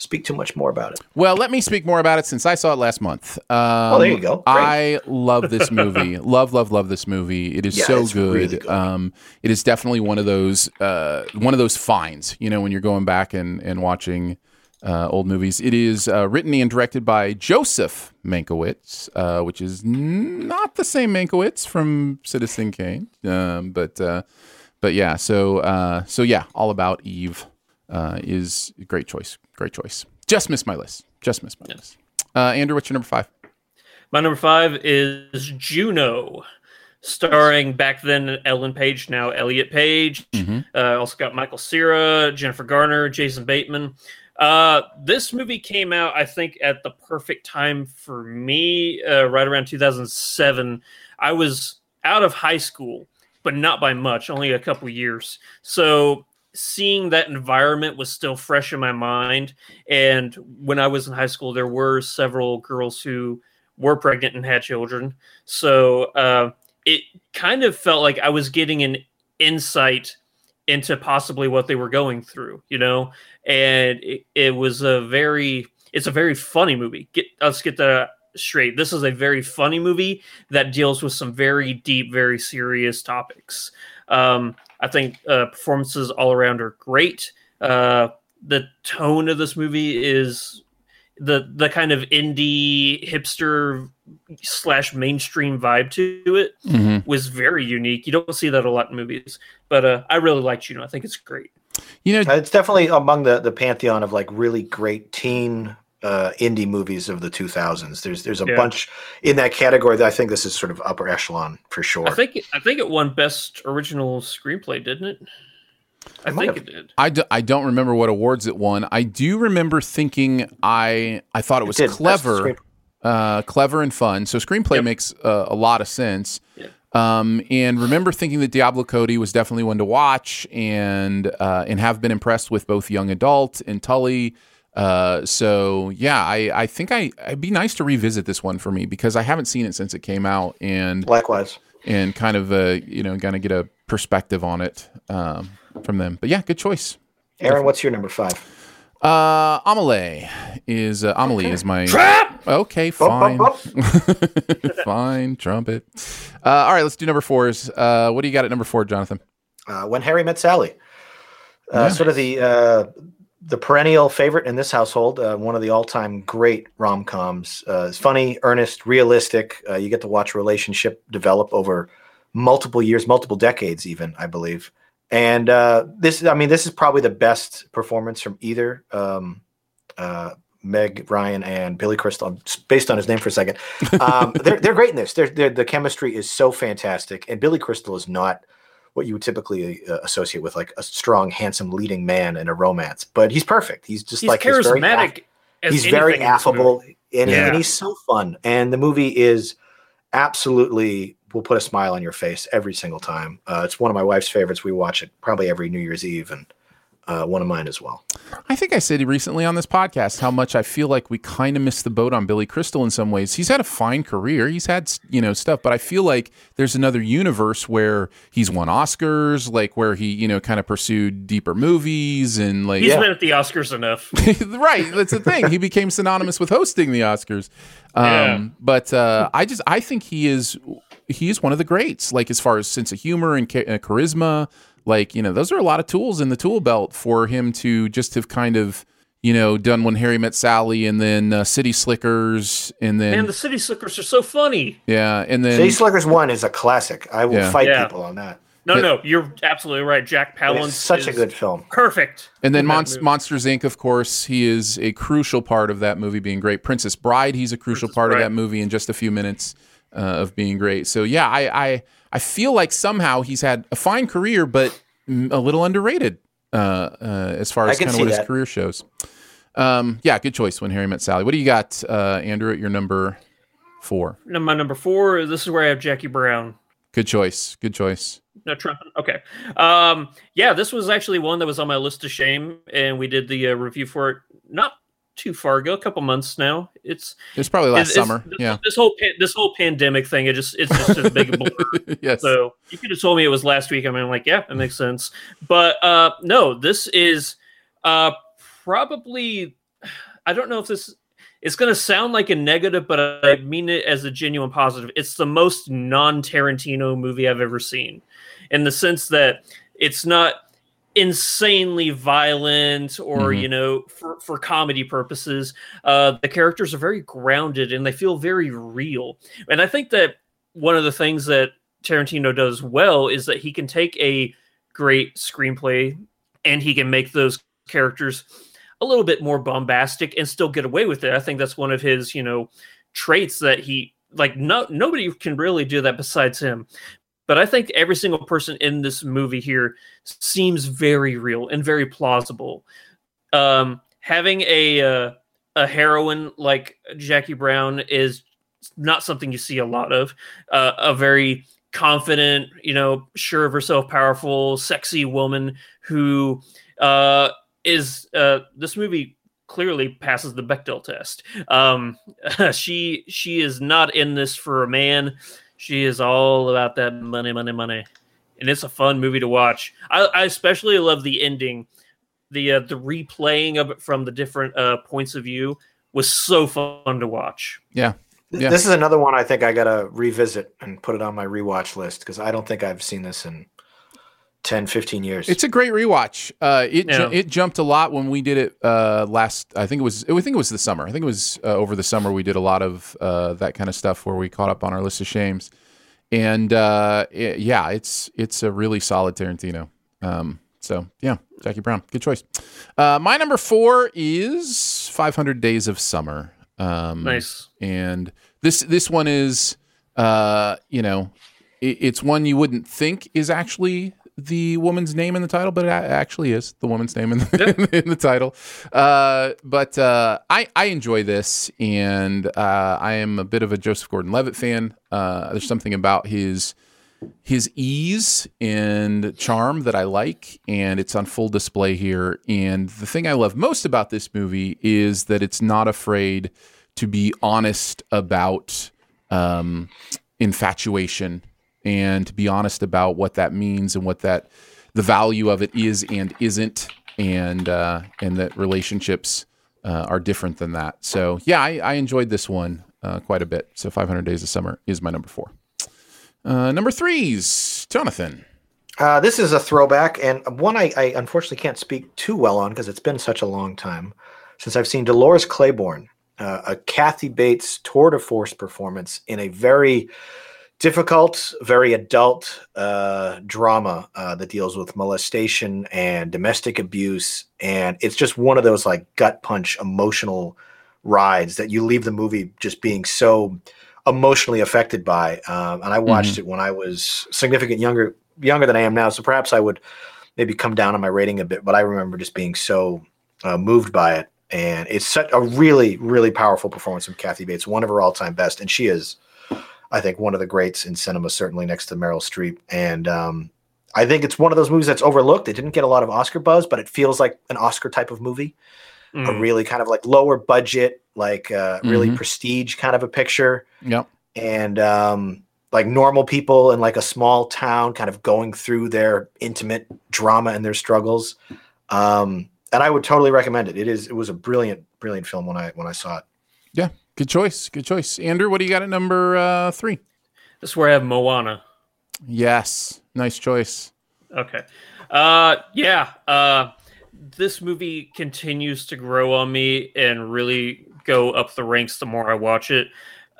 speak too much more about it. Well, let me speak more about it since I saw it last month. Um, there you go. Great. I love this movie. [laughs] love, love, love this movie. It is Yeah, so good. really good. Um, it is definitely one of those uh, one of those finds. You know, when you're going back and and watching uh, old movies. It is uh, written and directed by Joseph Mankiewicz, uh, which is n- not the same Mankiewicz from Citizen Kane, um, but uh, but yeah. So uh, so yeah, all about Eve uh, is a great choice. Great choice. Just missed my list. Just missed my list. Uh, Andrew, what's your number five? My number five is Juno, starring back then Ellen Page, now Elliot Page. Mhm. Uh, also got Michael Cera, Jennifer Garner, Jason Bateman. Uh, this movie came out, I think, at the perfect time for me, uh, right around 2007. I was out of high school, but not by much, only a couple years. So seeing that environment was still fresh in my mind. And when I was in high school, there were several girls who were pregnant and had children. So uh, it kind of felt like I was getting an insight into possibly what they were going through, you know? And it, it was a very, it's a very funny movie. Get, let's get that straight. This is a very funny movie that deals with some very deep, very serious topics. Um, I think uh, performances all around are great. Uh, the tone of this movie is the the kind of indie hipster slash mainstream vibe to it Mhm. was very unique. You don't see that a lot in movies, but uh, I really liked Juno. I think it's great. You know, Uh, it's definitely among the the pantheon of like really great teen uh, indie movies of the 2000s. There's there's a Yeah. bunch in that category that I think this is sort of upper echelon for sure. I think I think it won best original screenplay, didn't it? I might think have. it did. I, do, I don't remember what awards it won. I do remember thinking I I thought it was did. Best clever, uh, clever and fun. So screenplay Yep. makes uh, a lot of sense. Um, and remember thinking that Diablo Cody was definitely one to watch, and uh, and have been impressed with both Young Adult and Tully. Uh, so yeah, I, I think I it'd be nice to revisit this one for me because I haven't seen it since it came out, and Likewise. and kind of uh you know kind of get a perspective on it um, from them. But yeah, good choice. Aaron, what's your number five? Uh, Amelie is uh, Amelie is my Okay, Bump, fine, bump, [laughs] fine, trumpet. Uh, all right, let's do number fours. Uh, what do you got at number four, Jonathan? Uh, when Harry Met Sally. Uh, Yeah. Sort of the uh, the perennial favorite in this household. Uh, one of the all time great rom coms. Uh, it's funny, earnest, realistic. Uh, you get to watch a relationship develop over multiple years, multiple decades, even I believe. And uh, this, I mean, this is probably the best performance from either um, uh, Meg Ryan and Billy Crystal, based on his name for a second. Um, [laughs] they're they're great in this. They're, they're, the chemistry is so fantastic, and Billy Crystal is not what you would typically uh, associate with like a strong, handsome leading man in a romance, but he's perfect. He's just He's like this very charismatic. he's very anything in this affable and, Yeah. and he's so fun and the movie is absolutely will put a smile on your face every single time uh, it's one of my wife's favorites we watch it probably every new year's eve and uh, one of mine as well I think I said recently on this podcast how much I feel like we kind of missed the boat on Billy Crystal in some ways. He's had a fine career. He's had, you know, stuff, but I feel like there's another universe where he's won Oscars, like where he, you know, kind of pursued deeper movies and like He's been at the Oscars enough. [laughs] right. That's the thing. He became synonymous with hosting the Oscars. Um, Yeah. But uh, I just I think he is he is one of the greats. Like as far as sense of humor and cha- uh, charisma, like you know those are a lot of tools in the tool belt for him to just have kind of you know done when Harry met Sally and then uh, City Slickers and then Man, the City Slickers are so funny. yeah and then City Slickers one is a classic i will Yeah. fight Yeah. people on that No, But- no, you're absolutely right. Jack But Palance it's such a good film Perfect. And then in that Monst- movie. Monsters Inc. Of course, he is a crucial part of that movie being great. Princess Bride, he's a crucial part of that movie in just a few minutes uh, of being great. So yeah, I, I I feel like somehow he's had a fine career, but a little underrated uh, uh, as far as kind of see what his career shows. Um, yeah, good choice when Harry met Sally. What do you got, uh, Andrew, at your number four? No, my number four. This is where I have Jackie Brown. Good choice. Good choice. No Trump. Okay. Um, yeah, this was actually one that was on my list of shame, and we did the uh, review for it not too far ago, a couple months now. It's It's probably last it's- summer. This, yeah. this whole this whole pandemic thing, it just it's just a big [laughs] blur. yes. So you could have told me it was last week. I mean, like, yeah, that makes sense. But uh, no, this is uh, probably. I don't know if this. It's going to sound like a negative, but I mean it as a genuine positive. It's the most non-Tarantino movie I've ever seen, in the sense that it's not insanely violent or Mhm. you know for, for comedy purposes uh the characters are very grounded and they feel very real. And i think that one of the things that tarantino does well is that he can take a great screenplay and he can make those characters a little bit more bombastic and still get away with it. I think that's one of his you know traits that he like no nobody can really do that besides him but I think every single person in this movie here seems very real and very plausible. Um, having a uh, a heroine like Jackie Brown is not something you see a lot of. Uh, a very confident, you know, sure of herself, powerful, sexy woman who uh, is uh, this movie clearly passes the Bechdel test. Um, [laughs] she she is not in this for a man. She is all about that money, money, money, and it's a fun movie to watch. I, I especially love the ending, the uh, the replaying of it from the different uh, points of view was so fun to watch. Yeah. Yeah. this is another one i think i gotta revisit and put it on my rewatch list because i don't think i've seen this in 10 15 years It's a great rewatch. Uh, it ju- it jumped a lot when we did it uh, last. I think it was. I think it was the summer. I think it was uh, over the summer. We did a lot of uh, that kind of stuff where we caught up on our list of shames, and uh, it- yeah, it's it's a really solid Tarantino. Um, so yeah, Jackie Brown, good choice. Uh, my number four is 500 Days of Summer. Um, Nice. and this this one is uh you know it, it's one you wouldn't think is actually the woman's name in the title but it actually is the woman's name in the, [laughs] in the title. Uh but uh i i enjoy this and uh i am a bit of a joseph gordon-levitt fan. Uh there's something about his his ease and charm that I like, and it's on full display here. And the thing I love most about this movie is that it's not afraid to be honest about um, infatuation and to be honest about what that means and what that the value of it is and isn't, and uh, and that relationships uh, are different than that. So yeah, I, I enjoyed this one uh, quite a bit. So 500 Days of Summer is my number four. Uh, number three's Jonathan. Uh, this is a throwback and one I, I unfortunately can't speak too well on because it's been such a long time since I've seen Dolores Claiborne, uh, a Kathy Bates tour de force performance in a very difficult, very adult uh, drama uh, that deals with molestation and domestic abuse, and it's just one of those like gut punch emotional rides that you leave the movie just being so emotionally affected by. Um, and I watched Mhm. it when I was significant younger younger than I am now, so perhaps I would maybe come down on my rating a bit. But I remember just being so uh, moved by it, and it's such a really really powerful performance from Kathy Bates, one of her all time best, and she is. I think one of the greats in cinema, certainly next to Meryl Streep. And um, I think it's one of those movies that's overlooked. It didn't get a lot of Oscar buzz, but it feels like an Oscar type of movie. A Mm. really kind of like lower budget, like uh, really Mhm. prestige kind of a picture. Yep. And um, like normal people in like a small town kind of going through their intimate drama and their struggles. Um, and I would totally recommend it. It is it was a brilliant, brilliant film when I when I saw it. Yeah. Good choice. Good choice. Andrew, what do you got at number uh, three? This is where I have Moana. Yes. Nice choice. Okay. Uh yeah. Uh this movie continues to grow on me and really go up the ranks the more I watch it.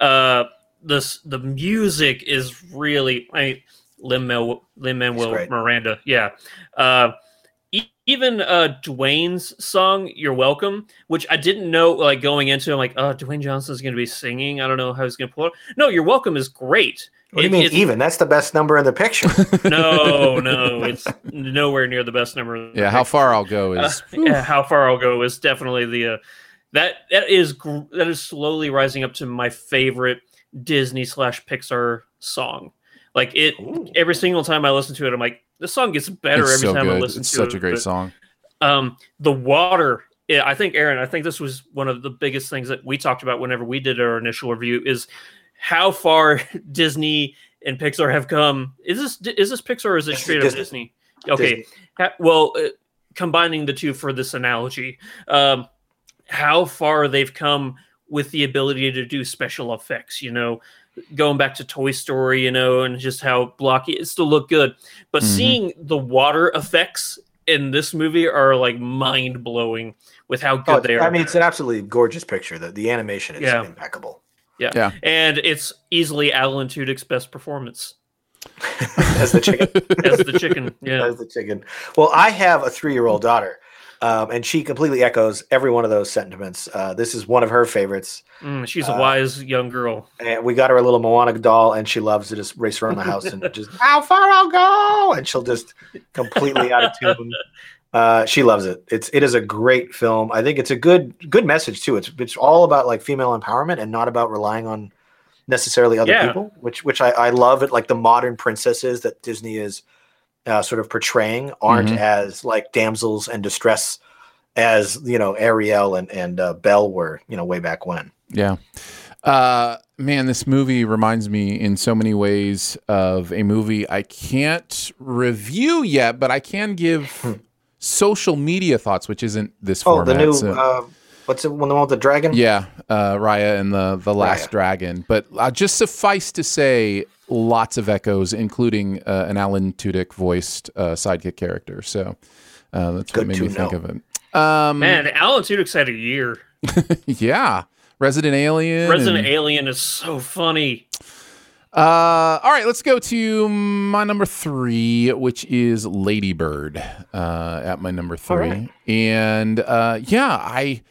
Uh this the music is really I Lin Manuel Lin Manuel. Miranda. Yeah. Uh even uh Dwayne's song "You're Welcome," which I didn't know, like going into, I'm like, oh, Dwayne Johnson's going to be singing. I don't know how he's going to pull it. No, "You're Welcome" is great. What do you mean even? That's the best number in the picture. [laughs] no, no, it's nowhere near the best number. Yeah. How far I'll go Uh, is. yeah, how far I'll go is definitely the uh, that that is gr- that is slowly rising up to my favorite Disney slash Pixar song. Like it, every single time I listen to it, I'm like, this song gets better It's every so time I listen It's to it. It's such a great But, song. Um, the water. Yeah, I think Aaron. I think this was one of the biggest things that we talked about whenever we did our initial review. Is how far [laughs] Disney and Pixar have come. Is this is this Pixar or is it This straight up Disney. Disney? Okay. Disney. Ha- well, uh, combining the two for this analogy, um, how far they've come with the ability to do special effects. You know, going back to Toy Story, you know, and just how blocky it still look good, but Mhm. seeing the water effects in this movie are like mind blowing with how good Oh, they are. I mean, it's an absolutely gorgeous picture. The, the animation is Yeah. impeccable. yeah. Yeah. and it's easily Alan Tudyk's best performance [laughs] As the chicken. [laughs] as the chicken. Yeah. As the chicken. Well, I have a three-year-old daughter, um, and she completely echoes every one of those sentiments. Uh, this is one of her favorites. Mm, she's a Uh, wise young girl. And we got her a little Moana doll, and she loves to just race around the house and [laughs] just how far I'll go, and she'll just completely out of tune. [laughs] Uh, she loves it. It's it is a great film. I think it's a good good message too. It's it's all about like female empowerment and not about relying on necessarily other Yeah. people, which which I, I love it. Like the modern princesses that Disney is uh, sort of portraying aren't Mhm. as like damsels in distress as you know Ariel and and uh, Belle were you know way back when. Yeah. Uh, man, this movie reminds me in so many ways of a movie I can't review yet, but I can give social media thoughts, which isn't this Oh, format. the new so- uh, what's it? One the one with the dragon? yeah, uh, Raya and the the Last Raya. Dragon. But uh, just suffice to say, lots of echoes, including uh, an Alan Tudyk voiced uh, sidekick character. So uh, that's what made to me think of it. Um, Man, Alan Tudyk's had a year. [laughs] yeah, Resident Alien. Resident and- Alien is so funny. Uh, all right, let's go to my number three, which is Ladybird. Uh, at my number three, right. and uh, yeah, I,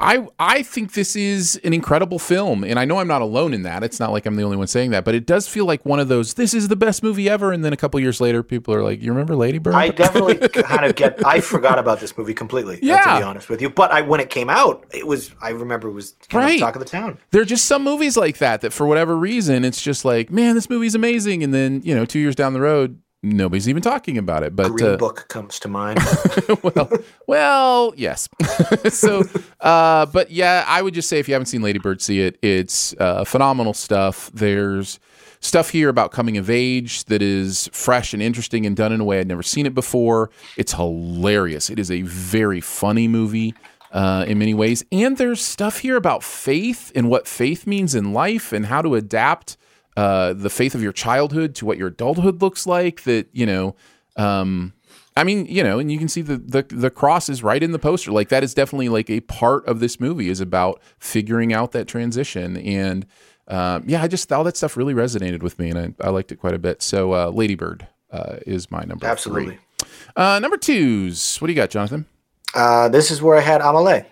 I, I think this is an incredible film, and I know I'm not alone in that. It's not like I'm the only one saying that, but it does feel like one of those. This is the best movie ever, and then a couple years later, people are like, "You remember Lady Bird?" I definitely [laughs] kind of get. I forgot about this movie completely. Yeah. to be honest with you, but I when it came out, it was. I remember it was kind Right. of talk of the town. there are just some movies like that that for whatever reason it's just like man this movie's amazing and then you know two years down the road nobody's even talking about it but Green uh, Book comes to mind. [laughs] well, well, yes. [laughs] so, uh, but yeah, I would just say if you haven't seen Ladybird, see it. It's uh, phenomenal stuff. There's stuff here about coming of age that is fresh and interesting and done in a way I'd never seen it before. It's hilarious. It is a very funny movie. Uh, in many ways, and there's stuff here about faith and what faith means in life and how to adapt uh, the faith of your childhood to what your adulthood looks like. That you know, um, I mean, you know, and you can see the, the the cross is right in the poster. Like that is definitely like a part of this movie is about figuring out that transition. And um, yeah, I just all that stuff really resonated with me, and I, I liked it quite a bit. So, uh, Ladybird uh, is my number Absolutely. three. Uh, number twos. What do you got, Jonathan? Uh, this is where I had Amelie.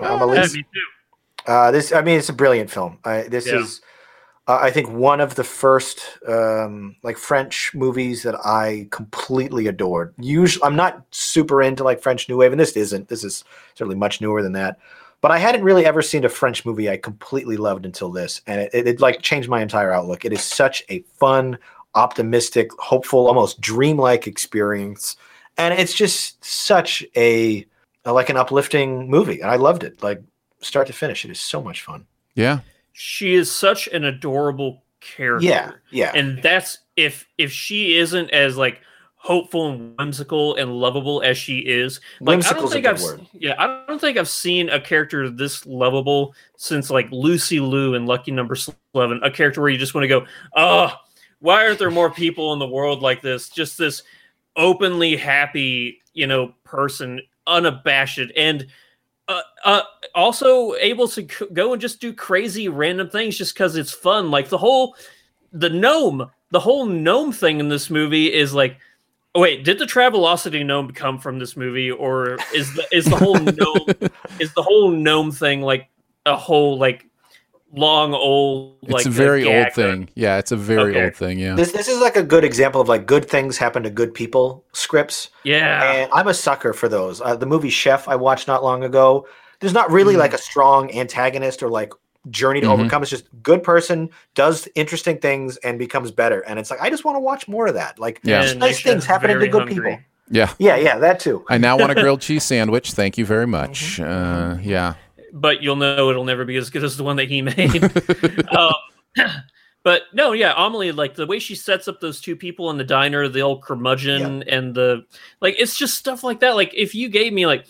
Amelie. Yeah, me too. Uh, this, I mean, it's a brilliant film. I, this Yeah. is, uh, I think, one of the first um, like French movies that I completely adored. Usually, I'm not super into like French New Wave, and this isn't. This is certainly much newer than that. But I hadn't really ever seen a French movie I completely loved until this, and it, it, it like changed my entire outlook. It is such a fun, optimistic, hopeful, almost dreamlike experience, and it's just such a like an uplifting movie, and I loved it. Like start to finish, it is so much fun. Yeah. She is such an adorable character. Yeah, yeah. And that's if if she isn't as like hopeful and whimsical and lovable as she is. Like I don't think I've word. yeah, I don't think I've seen a character this lovable since like Lucy Liu in Lucky Number Slevin, a character where you just want to go, oh, why aren't there more people in the world like this? Just this openly happy, you know, person, unabashed and uh, uh, also able to c- go and just do crazy random things just because it's fun. Like the whole the gnome, the whole gnome thing in this movie is like. Wait, did the Travelocity gnome come from this movie, or is the is the whole [laughs] gnome is the whole gnome thing like a whole like long old like it's a very gag old thing. Yeah, it's a very Okay. old thing. Yeah. This this is like a good example of like good things happen to good people scripts. Yeah. and I'm a sucker for those. Uh, the movie Chef I watched not long ago. There's not really Mm. like a strong antagonist or like journey to Mhm. overcome. It's just good person does interesting things and becomes better. And it's like I just want to watch more of that. Like Yeah. just nice things happening to good hungry. people. yeah. Yeah, yeah, that too. I now want a [laughs] grilled cheese sandwich. Thank you very much. Mm-hmm. Uh, yeah. But you'll know it'll never be as good as the one that he [laughs] made. um, [clears throat] but no, yeah, Amelie, like the way she sets up those two people in the diner, the old curmudgeon and the like, it's just stuff like that. Like if you gave me like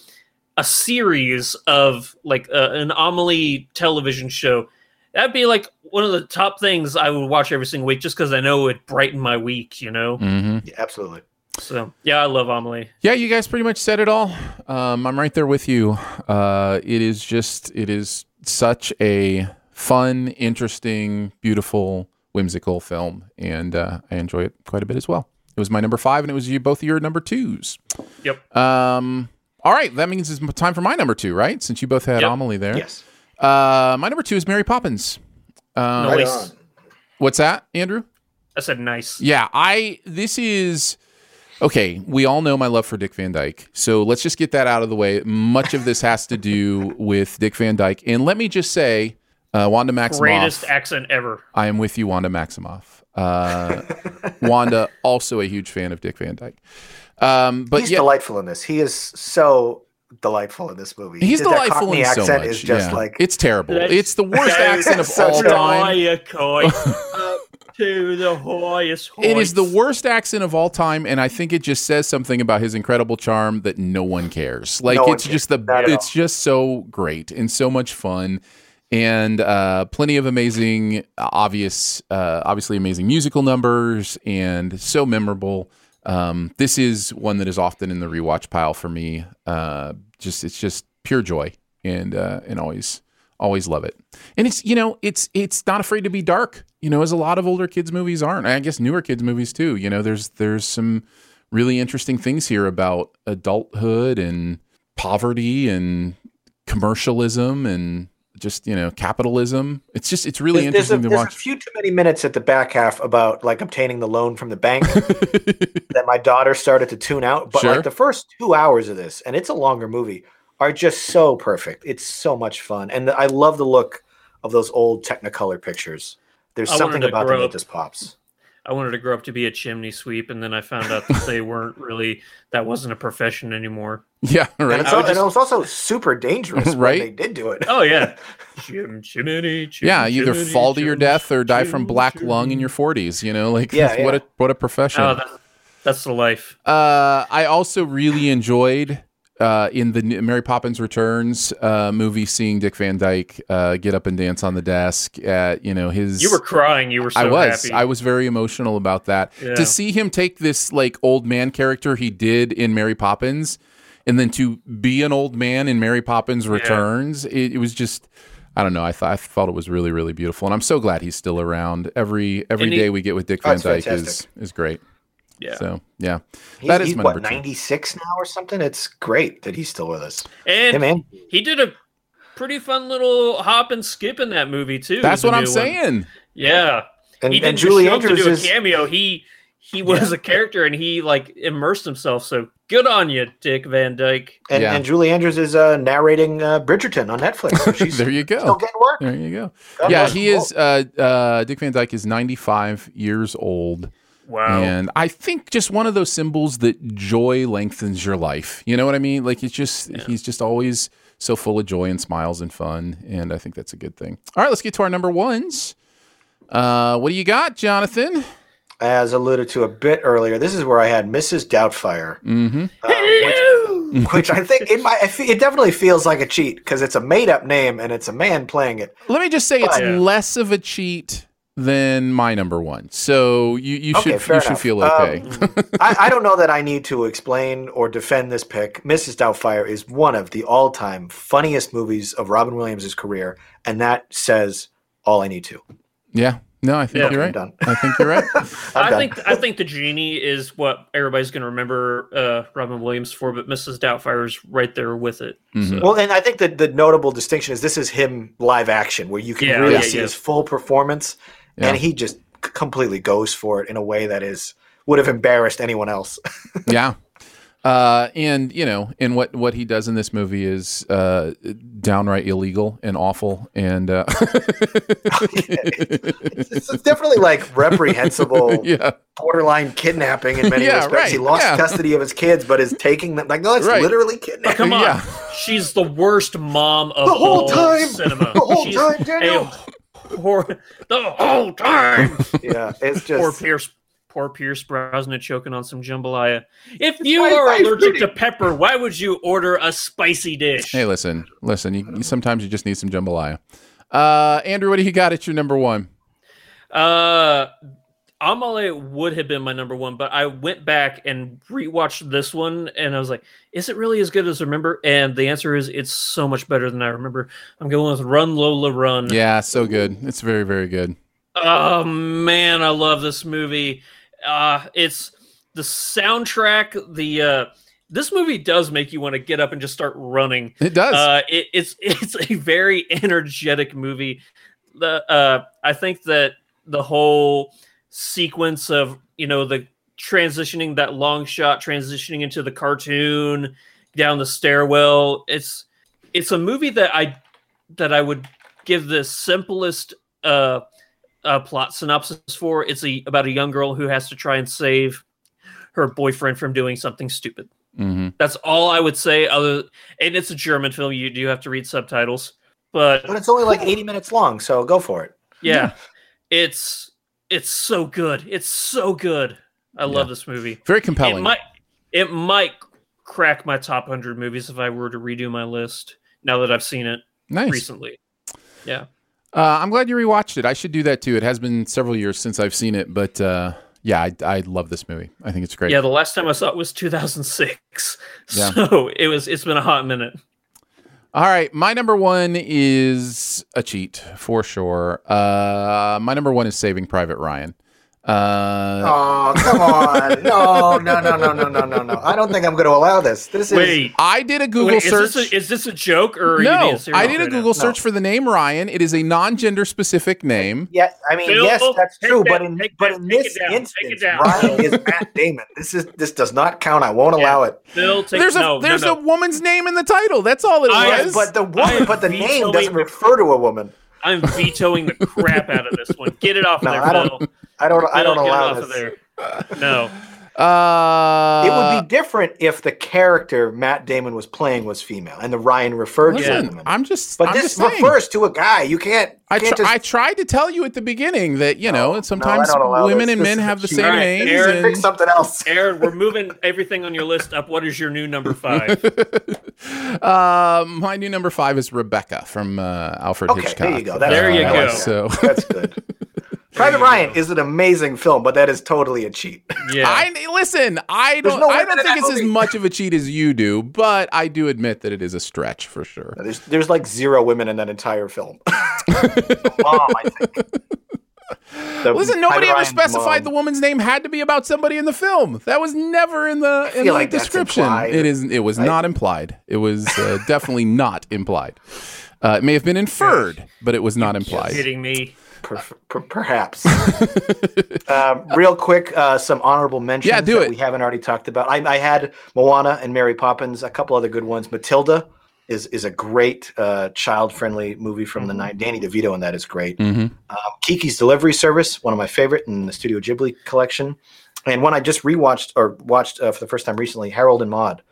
a series of like uh, an Amelie television show, that'd be like one of the top things I would watch every single week just because I know it brighten my week, you know? hmm Yeah, absolutely. So yeah, I love Amelie. Yeah, you guys pretty much said it all. Um, I'm right there with you. Uh, it is just, it is such a fun, interesting, beautiful, whimsical film, and uh, I enjoy it quite a bit as well. It was my number five, and it was you both your number twos. Yep. Um, all right, that means it's time for my number two, right? Since you both had Yep. Amelie there. Yes. Uh, my number two is Mary Poppins. Um, Nice. What's that, Andrew? I said nice. Yeah, I this is okay. We all know my love for Dick Van Dyke, so let's just get that out of the way. Much of this has to do with Dick Van Dyke, and let me just say, uh, Wanda Maximoff. Greatest accent ever. I am with you, Wanda Maximoff. Uh, [laughs] Wanda, also a huge fan of Dick Van Dyke. Um, but He's yeah, delightful in this. He is so delightful in this movie. he's His- delightful that Cockney in so much. is just yeah. like it's terrible. That's- It's the worst accent of all a- time. [laughs] Fly a kite up to the highest It is the worst accent of all time, and I think it just says something about his incredible charm that no one cares. Like No it's cares. just the Not at it's just so great and so much fun, and uh, plenty of amazing, uh, obvious, uh, obviously amazing musical numbers, and so memorable. Um, this is one that is often in the rewatch pile for me. Uh, just it's just pure joy, and uh, and always always love it. And it's you know it's it's not afraid to be dark. You know, as a lot of older kids movies aren't. I guess newer kids movies too. You know, there's there's some really interesting things here about adulthood and poverty and commercialism and just you know capitalism. It's just it's really There's, there's a, interesting to there's a few too many minutes at the back half about like obtaining the loan from the bank [laughs] that my daughter started to tune out. But Sure. like the first two hours of this, and it's a longer movie, are just so perfect. It's so much fun, and I love the look of those old Technicolor pictures. There's I something about them grow that just pops. I wanted to grow up to be a chimney sweep, and then I found out that they weren't really that wasn't a profession anymore. [laughs] Yeah, And, right. it's I would al- and it was also super dangerous [laughs] Right? when they did do it. Oh yeah, [laughs] Chim, chimney, chim, Yeah, either chimney, fall to your death or die chim, from black chim. lung in your 40s. You know, like Yeah, what yeah. a what a profession. Oh, that, that's the life. Uh, I also really enjoyed uh, in the Mary Poppins Returns uh, movie seeing Dick Van Dyke uh, get up and dance on the desk at you know his. You were crying. You were so I was. happy. I was very emotional about that. Yeah. To see him take this like old man character he did in Mary Poppins, and then to be an old man in Mary Poppins Returns, it, it was just. I don't know. I thought I thought it was really really beautiful, and I'm so glad he's still around. Every every he- day we get with Dick Oh, Van it's Dyke is is great. Yeah. So yeah, He's, that is he's my what number 96 now or something. It's great that he's still with us. And Hey, man. he did a pretty fun little hop and skip in that movie too. That's what I'm new one. saying. Yeah, And, he didn't Julie just show Andrews to do is a cameo. He he was a character and he like immersed himself. So good on you, Dick Van Dyke. and, Yeah. and Julie Andrews is uh, narrating uh, Bridgerton on Netflix. So [laughs] she's There you still go. getting work. There you go. God yeah, he them is. Uh, uh, Dick Van Dyke is 95 years old. Wow. And I think just one of those symbols that joy lengthens your life. You know what I mean? Like it's just he's just always so full of joy and smiles and fun, and I think that's a good thing. All right, let's get to our number ones. Uh, what do you got, Jonathan? As alluded to a bit earlier, this is where I had Mrs. Doubtfire, Mm-hmm. uh, which, which I think it might, it definitely feels like a cheat because it's a made-up name and it's a man playing it. Let me just say it's Yeah. less of a cheat than my number one. So you, you Okay, should fair you should enough. feel Um, okay. [laughs] I, I don't know that I need to explain or defend this pick. Mrs. Doubtfire is one of the all-time funniest movies of Robin Williams' career, and that says all I need to. yeah. No, I think Yeah. you're I'm right. done. I think you're right. [laughs] [laughs] I done. think I think the genie is what everybody's going to remember uh, Robin Williams for, but Mrs. Doubtfire is right there with it. Mm-hmm. So. Well, and I think that the notable distinction is this is him live action, where you can Yeah, really yeah, see yeah. his full performance, Yeah. and he just completely goes for it in a way that is would have embarrassed anyone else. [laughs] yeah. Uh, and you know, and what what he does in this movie is uh, downright illegal and awful, and uh, [laughs] it's definitely like reprehensible, [laughs] yeah, borderline kidnapping in many Yeah, respects. He lost yeah. custody of his kids, but is taking them like no, it's Right. literally But kidnapping. come on, Yeah. she's the worst mom of The whole all time! cinema. The whole She's time, Daniel! a Poor, the whole time. [laughs] Yeah, it's just poor Pierce, poor Pierce Brosnan choking on some jambalaya. If you my are favorite. allergic to pepper, why would you order a spicy dish? hey, listen, listen. You, you- sometimes you just need some jambalaya. Uh, Andrew, what do you got at your number one? Uh, Amélie would have been my number one, but I went back and rewatched this one, and I was like, "Is it really as good as I remember?" And the answer is, it's so much better than I remember. I'm going with Run Lola Run. Yeah, so good. It's very very good. Oh man, I love this movie. Uh it's the soundtrack, the uh this movie does make you want to get up and just start running. It does. Uh it, it's [laughs] it's a very energetic movie. The uh I think that the whole sequence of, you know, the transitioning that long shot transitioning into the cartoon down the stairwell, it's it's a movie that I that I would give the simplest uh uh, plot synopsis for. It's a about a young girl who has to try and save her boyfriend from doing something stupid. hmm That's all I would say. Other and it's a German film. You do have to read subtitles, but but it's only like 80 minutes long, so go for it. yeah, it's it's so good. It's so good. I love this movie. Very It compelling. might it might crack my top hundred movies if I were to redo my list now that I've seen it nice. recently. Yeah. Uh, I'm glad you rewatched it. I should do that too. It has been several years since I've seen it, but uh, yeah, I, I love this movie. I think it's great. Yeah, the last time I saw it was 2006. Yeah. [laughs] So it was it's been a hot minute. All right, my number one is a cheat for sure. Uh, my number one is Saving Private Ryan. Uh, Oh, come on. No, no, no, no, no, no, no, no. I don't think I'm going to allow this. This is Wait, I did a Google wait, is search. this a, is this a joke or are you no, being I did a right Google now? search for the name Ryan. It is a non-gender specific name. Yeah, I mean, Phil, yes, that's true, that- but in take but that- in this down, instance, Ryan is [laughs] Matt Damon. This is this does not count. I won't allow it. Phil, take, There's a no, there's no, a no. woman's name in the title. That's all it I- was. But the woman, but the name doesn't refer to a woman. I'm vetoing the crap out of this one. Get it off No, of there, I Phil. Don't. I don't. I don't it allow this. of there. No. [laughs] uh, It would be different if the character Matt Damon was playing was female and the Ryan referred to a Listen, woman. I'm just. But I'm this just saying. refers to a guy. You can't. You I, can't tr- just, I tried to tell you at the beginning that you know sometimes no, I don't allow women this. and This men have the cheating. same All right, names. Aaron, pick something else. [laughs] Aaron, we're moving everything on your list up. What is your new number five? [laughs] uh, my new number five is Rebecca from uh, Alfred Okay, Hitchcock. there you go. That's There you go. like. So That's good. Private Ryan is an amazing film, but that is totally a cheat. Yeah. I listen. I don't. no I don't think that it's as much of a cheat as you do, but I do admit that it is a stretch for sure. There's there's like zero women in that entire film. [laughs] Mom, I think. [laughs] The Listen, nobody Private ever Ryan's specified the woman's name had to be about somebody in the film. That was never in the in the like description. implied. It is. It was I- not implied. It was uh, definitely not implied. Uh, it may have been inferred, but it was not implied. Kidding me. Per- per- perhaps. [laughs] um, real quick, uh, some honorable mentions Yeah, do that it. we haven't already talked about. I, I had Moana and Mary Poppins, a couple other good ones. Matilda is is a great uh, child friendly movie from the night. Danny DeVito in that is great. Mm-hmm. Um, Kiki's Delivery Service, one of my favorite in the Studio Ghibli collection, and one I just rewatched or watched uh, for the first time recently, Harold and Maude,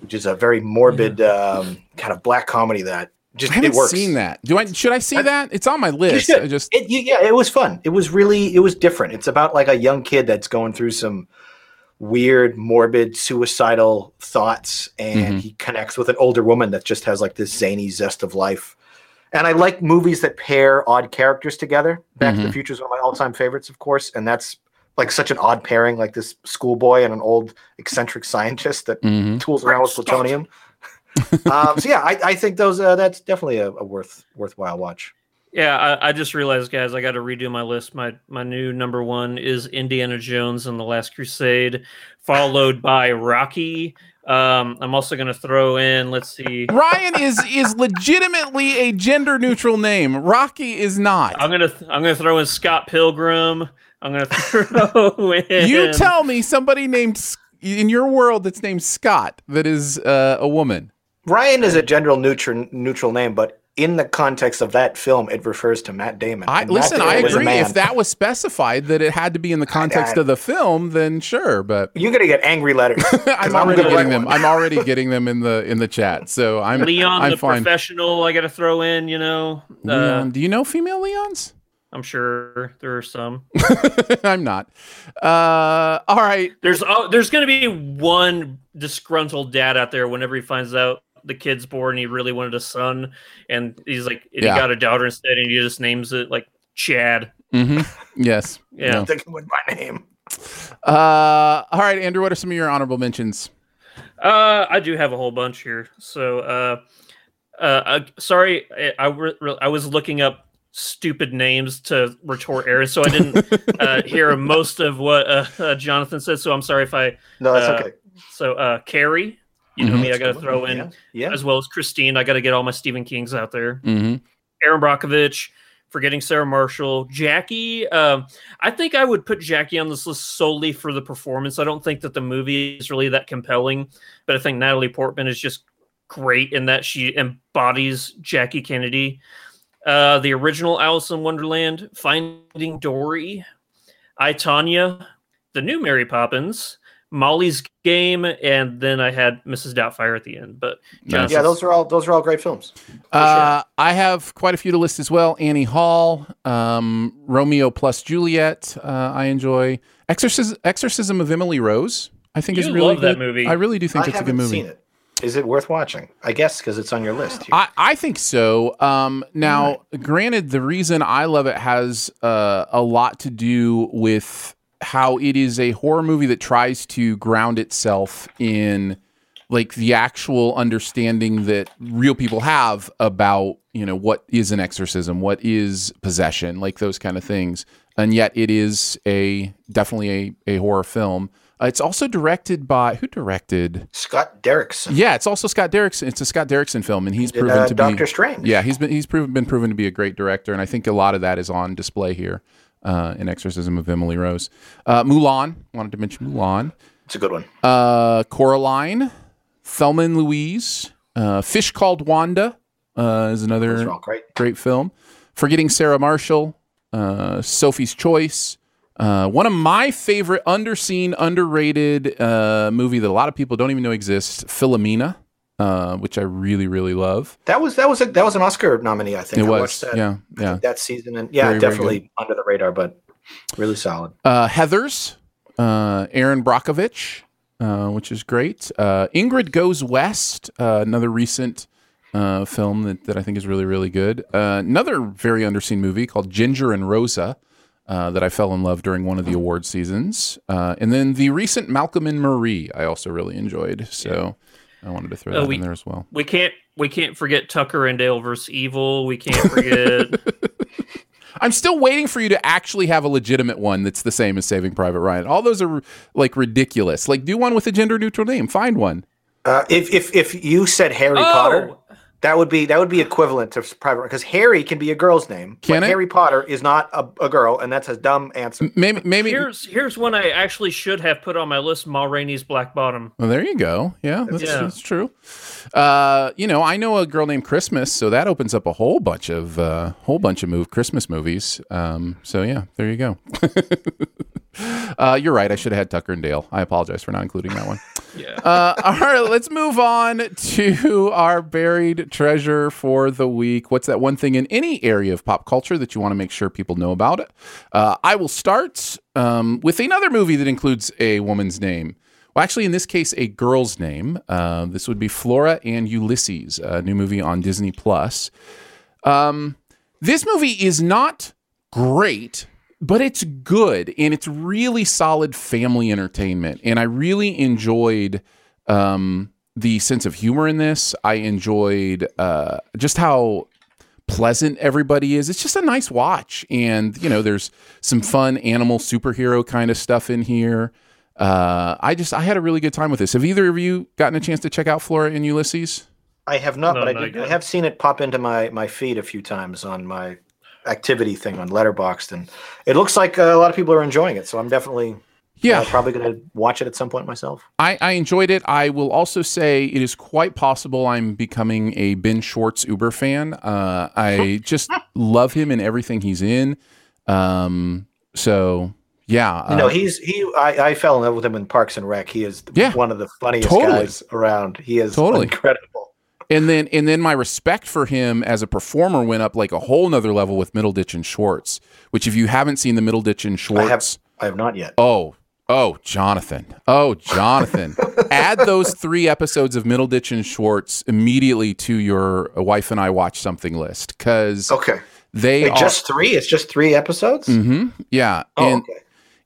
which is a very morbid um, kind of black comedy that just I haven't it works. seen that. Do I? Should I see that? It's on my list. should. I just It, you, yeah, it was fun. It was really, it was different. It's about like a young kid that's going through some weird, morbid, suicidal thoughts, and Mhm. he connects with an older woman that just has like this zany zest of life. And I like movies that pair odd characters together. Back to Mhm. the Future is one of my all-time favorites, of course, and that's like such an odd pairing, like this schoolboy and an old eccentric scientist that Mhm. tools around with plutonium. Um, so yeah, I, I think those uh, that's definitely a, a worth worthwhile watch. Yeah, I, I just realized, guys, I got to redo my list. My my new number one is Indiana Jones and the Last Crusade, followed by Rocky. Um, I'm also going to throw in. Let's see. Ryan is is legitimately a gender neutral name. Rocky is not. I'm gonna th- I'm gonna throw in Scott Pilgrim. I'm gonna [laughs] throw in. You tell me somebody named in your world that's named Scott that is uh, a woman. Ryan is a general neutral neutral name, but in the context of that film, it refers to Matt Damon. I And Matt listen. Damon I agree. If that was specified that it had to be in the context I- of the film, then sure. But You're gonna get angry letters. [laughs] I'm I'm already getting them. I'm already [laughs] getting them in the in the chat. So I'm Leon I'm the fine. professional. I got to throw in. You know, uh, Leon, do you know female Leons? I'm sure there are some. [laughs] I'm not. Uh, all right. There's oh, there's going to be one disgruntled dad out there whenever he finds out the kid's born. He really wanted a son, and he's like, and Yeah. he got a daughter instead, and he just names it like Chad. hmm Yes. [laughs] Yeah. Sticking with my name. Uh, all right, Andrew. What are some of your honorable mentions? Uh, I do have a whole bunch here. So, uh, uh, uh sorry, I I, re- re- I was looking up stupid names to retort Aaron, so I didn't [laughs] uh, hear most of what uh, uh, Jonathan said. So I'm sorry if I. No, that's uh, okay. So, uh, Carrie, you know Mhm. me, I got to throw in, Yeah, yeah. as well as Christine. I got to get all my Stephen Kings out there. Mm-hmm. Erin Brockovich, forgetting Sarah Marshall, Jackie. Um, I think I would put Jackie on this list solely for the performance. I don't think that the movie is really that compelling, but I think Natalie Portman is just great in that she embodies Jackie Kennedy. Uh, the original Alice in Wonderland, Finding Dory, I Tonya, the new Mary Poppins, Molly's Game, and then I had Mrs. Doubtfire at the end. But Jonathan- Yeah, those are all those are all great films. Uh, I have quite a few to list as well. Annie Hall, um, Romeo plus Juliet. Uh, I enjoy Exorcism, Exorcism of Emily Rose. I think is really love that good. movie. I really do think I it's a good movie. seen it. Is it worth watching? I guess because it's on your list. Here. I, I think so. Um, now, granted, the reason I love it has uh, a lot to do with how it is a horror movie that tries to ground itself in like the actual understanding that real people have about you know what is an exorcism, what is possession, like those kind of things, and yet it is a definitely a, a horror film. Uh, it's also directed by who directed Scott Derrickson. yeah, it's also Scott Derrickson. It's a Scott Derrickson film, and he's did, proven uh, to be Doctor Strange. Yeah, he's been he's proven been proven to be a great director, and I think a lot of that is on display here uh, in Exorcism of Emily Rose. Uh, Mulan, wanted to mention Mulan. It's a good one. Uh, Coraline, Thelma and Louise, uh, Fish Called Wanda uh, is another great. great film. Forgetting Sarah Marshall, uh, Sophie's Choice. Uh, one of my favorite underseen, underrated uh, movie that a lot of people don't even know exists, Philomena, uh, which I really, really love. That was that was a, that was an Oscar nominee. I think It I was, watched that. yeah, yeah. that season, and yeah, Very, very definitely under the radar, but really solid. Uh, Heather's, uh, Erin Brockovich, uh, which is great. Uh, Ingrid Goes West, uh, another recent uh, film that, that I think is really, really good. Uh, another very underseen movie called Ginger and Rosa. uh, that I fell in love during one of the award seasons. Uh, and then the recent Malcolm and Marie, I also really enjoyed. So I wanted to throw Uh, that we- in there as well. We can't we can't forget Tucker and Dale versus Evil. We can't forget [laughs] I'm still waiting for you to actually have a legitimate one that's the same as Saving Private Ryan. All those are like ridiculous. Like, do one with a gender neutral name. Find one. Uh, if if if you said Harry Oh! Potter, that would be that would be equivalent to private because Harry can be a girl's name. Can but it? Harry Potter is not a, a girl, and that's a dumb answer. Maybe, maybe. here's here's one I actually should have put on my list. Ma Rainey's Black Bottom. Well, there you go. Yeah, that's, Yeah. that's true. Uh, you know, I know a girl named Christmas, so that opens up a whole bunch of uh, whole bunch of move Christmas movies. Um, so yeah, there you go. [laughs] uh, you're right. I should have had Tucker and Dale. I apologize for not including that one. [laughs] Yeah. Uh, all right, let's move on to our buried treasure for the week. What's that one thing in any area of pop culture that you want to make sure people know about it? Uh, I will start um, with another movie that includes a woman's name. Well, actually, in this case, a girl's name. Uh, this would be Flora and Ulysses, a new movie on Disney Plus. Um, this movie is not great, but it's good and it's really solid family entertainment. And I really enjoyed um, the sense of humor in this. I enjoyed uh, just how pleasant everybody is. It's just a nice watch. And, you know, there's some fun animal superhero kind of stuff in here. Uh, I just, I had a really good time with this. Have either of you gotten a chance to check out Flora and Ulysses? I have not, No, but I, did, I have seen it pop into my my feed a few times on my activity thing on Letterboxd, and it looks like uh, a lot of people are enjoying it. So I'm definitely Yeah. uh, probably going to watch it at some point myself. I, I enjoyed it. I will also say it is quite possible I'm becoming a Ben Schwartz Uber fan. Uh, I [laughs] just love him in everything he's in. Um, so yeah, uh, he's he. I, I fell in love with him in Parks and Rec. He is Yeah. one of the funniest Totally. guys around. He is Totally. incredible. And then and then my respect for him as a performer went up like a whole nother level with Middleditch and Schwartz. Which, if you haven't seen the Middleditch and Schwartz I have I have not yet. Oh, oh, Jonathan. Oh, Jonathan. [laughs] Add those three episodes of Middleditch and Schwartz immediately to your wife and I watch something list because Okay, they Wait, are just three. It's just three episodes. hmm yeah, Oh, and okay.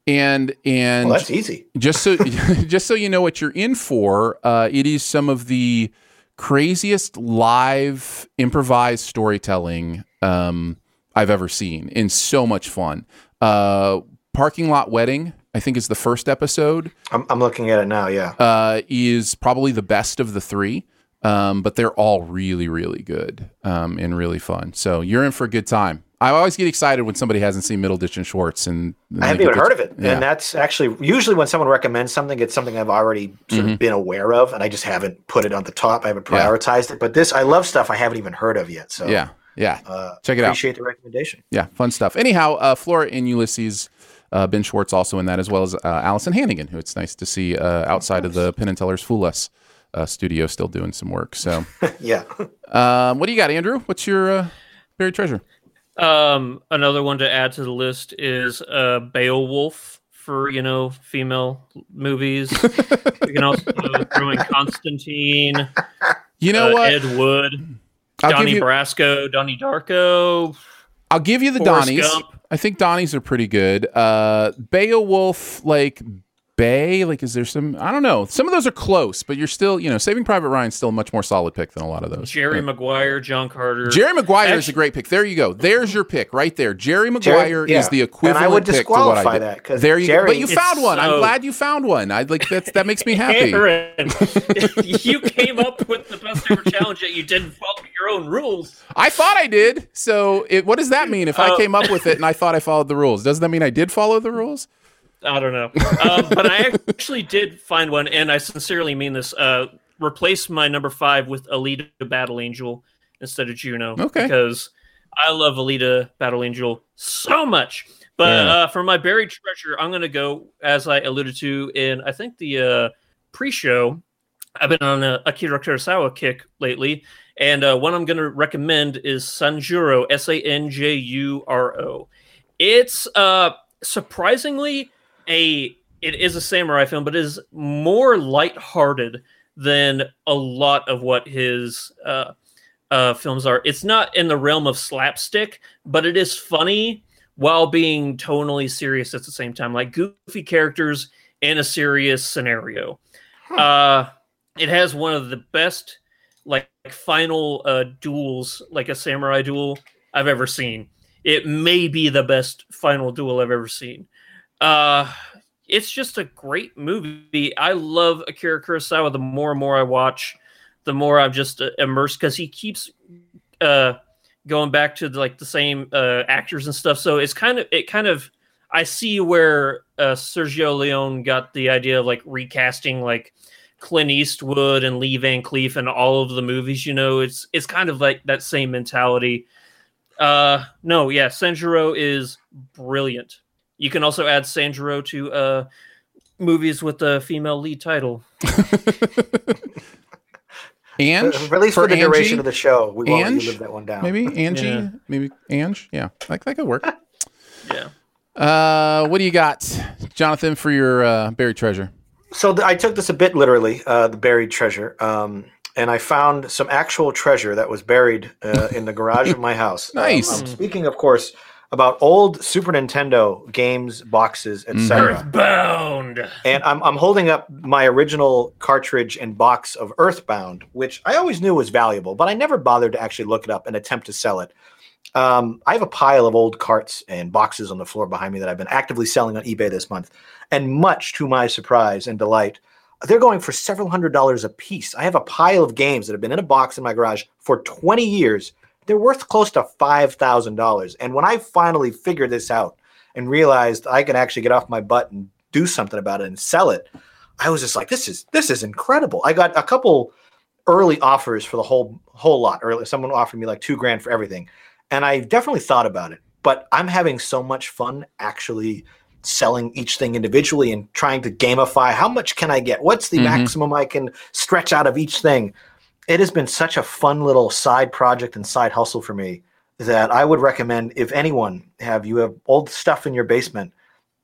and and Well, that's easy. just so [laughs] just so you know what you're in for, uh, it is some of the craziest live improvised storytelling um, I've ever seen, and so much fun. Uh, Parking lot wedding, I think, is the first episode. I'm, I'm looking at it now. Yeah. Uh, is probably the best of the three. Um, but they're all really, really good um, and really fun. So you're in for a good time. I always get excited when somebody hasn't seen Middleditch and Schwartz, and I haven't even heard of it, Yeah. and that's actually usually when someone recommends something, it's something I've already sort Mhm. of been aware of, and I just haven't put it on the top. I haven't Yeah. prioritized it. But this, I love stuff I haven't even heard of yet. So yeah, yeah. uh, Check it out. Appreciate the recommendation. Yeah, fun stuff. Anyhow, uh, Flora and Ulysses, uh, Ben Schwartz also in that, as well as uh, Alyson Hannigan, who it's nice to see uh, outside of the Penn and Teller's Fool Us uh, studio, still doing some work. So, [laughs] yeah. um, what do you got, Andrew? What's your uh, buried treasure? Um, another one to add to the list is uh, Beowulf for you know female movies. we can also throw in Constantine. You know uh, what? Ed Wood, I'll Donnie you- Brasco, Donnie Darko. I'll give you the Forrest Donnies. Gump. I think Donnies are pretty good. Uh, Beowulf, like Bay, like is there some? I don't know. Some of those are close, but you're still, you know, Saving Private Ryan's still a much more solid pick than a lot of those. Jerry Yeah. Maguire, John Carter. Jerry Maguire is a great pick. There you go. There's your pick right there. Jerry Jerry- Maguire yeah. is the And equivalent I would pick to what I disqualify did. that, 'cause there you go. But you found one. I'm glad you found one. I like that's that makes me [laughs] happy. Aaron, [laughs] you came up with the best ever challenge that you didn't follow your own rules. I thought I did. So it, what does that mean? If I Oh. came up with it and I thought I followed the rules, doesn't that mean I did follow the rules? I don't know. Um, but I actually did find one, and I sincerely mean this. Uh, replace my number five with Alita Battle Angel instead of Juno. Okay. Because I love Alita Battle Angel so much. But Yeah. uh, for my buried treasure, I'm going to go, as I alluded to in, I think, the uh, pre show. I've been on a Akira Kurosawa kick lately. And uh, one I'm going to recommend is Sanjuro, S A N J U R O. It's uh, surprisingly a it is a samurai film, but it is more lighthearted than a lot of what his uh, uh, films are. It's not in the realm of slapstick, but it is funny while being tonally serious at the same time, like goofy characters in a serious scenario. Uh, it has one of the best like final uh, duels, like a samurai duel I've ever seen. It may be the best final duel I've ever seen. Uh, it's just a great movie. I love Akira Kurosawa. The more and more I watch, the more I'm just uh, immersed because he keeps uh, going back to the, like the same uh, actors and stuff. So it's kind of it kind of I see where uh, Sergio Leone got the idea of like recasting like Clint Eastwood and Lee Van Cleef and all of the movies. You know, it's it's kind of like that same mentality. Uh, no, yeah, Sanjuro is brilliant. You can also add Sanjuro to uh, movies with a female lead title. And at least for, the duration of the show, we won't you live that one down. Maybe Angie, Yeah. maybe Ange. Yeah, like that could work. [laughs] Yeah. Uh, what do you got, Jonathan, for your uh, buried treasure? So th- I took this a bit literally, uh, the buried treasure, um, and I found some actual treasure that was buried uh, in the garage of my house. [laughs] Um, Nice. I'm speaking, of course, about old Super Nintendo games, boxes, etc. Earthbound. And I'm, I'm holding up my original cartridge and box of Earthbound, which I always knew was valuable, but I never bothered to actually look it up and attempt to sell it. Um, I have a pile of old carts and boxes on the floor behind me that I've been actively selling on eBay this month. And much to my surprise and delight, they're going for several hundred dollars a piece. I have a pile of games that have been in a box in my garage for 20 years. They're worth close to $5,000. And when I finally figured this out and realized I could actually get off my butt and do something about it and sell it, I was just like, this is this is incredible. I got a couple early offers for the whole whole lot. Early, someone offered me like two grand for everything, and I definitely thought about it. But I'm having so much fun actually selling each thing individually and trying to gamify how much can I get? What's the Mhm. maximum I can stretch out of each thing? It has been such a fun little side project and side hustle for me that I would recommend if anyone have you have old stuff in your basement,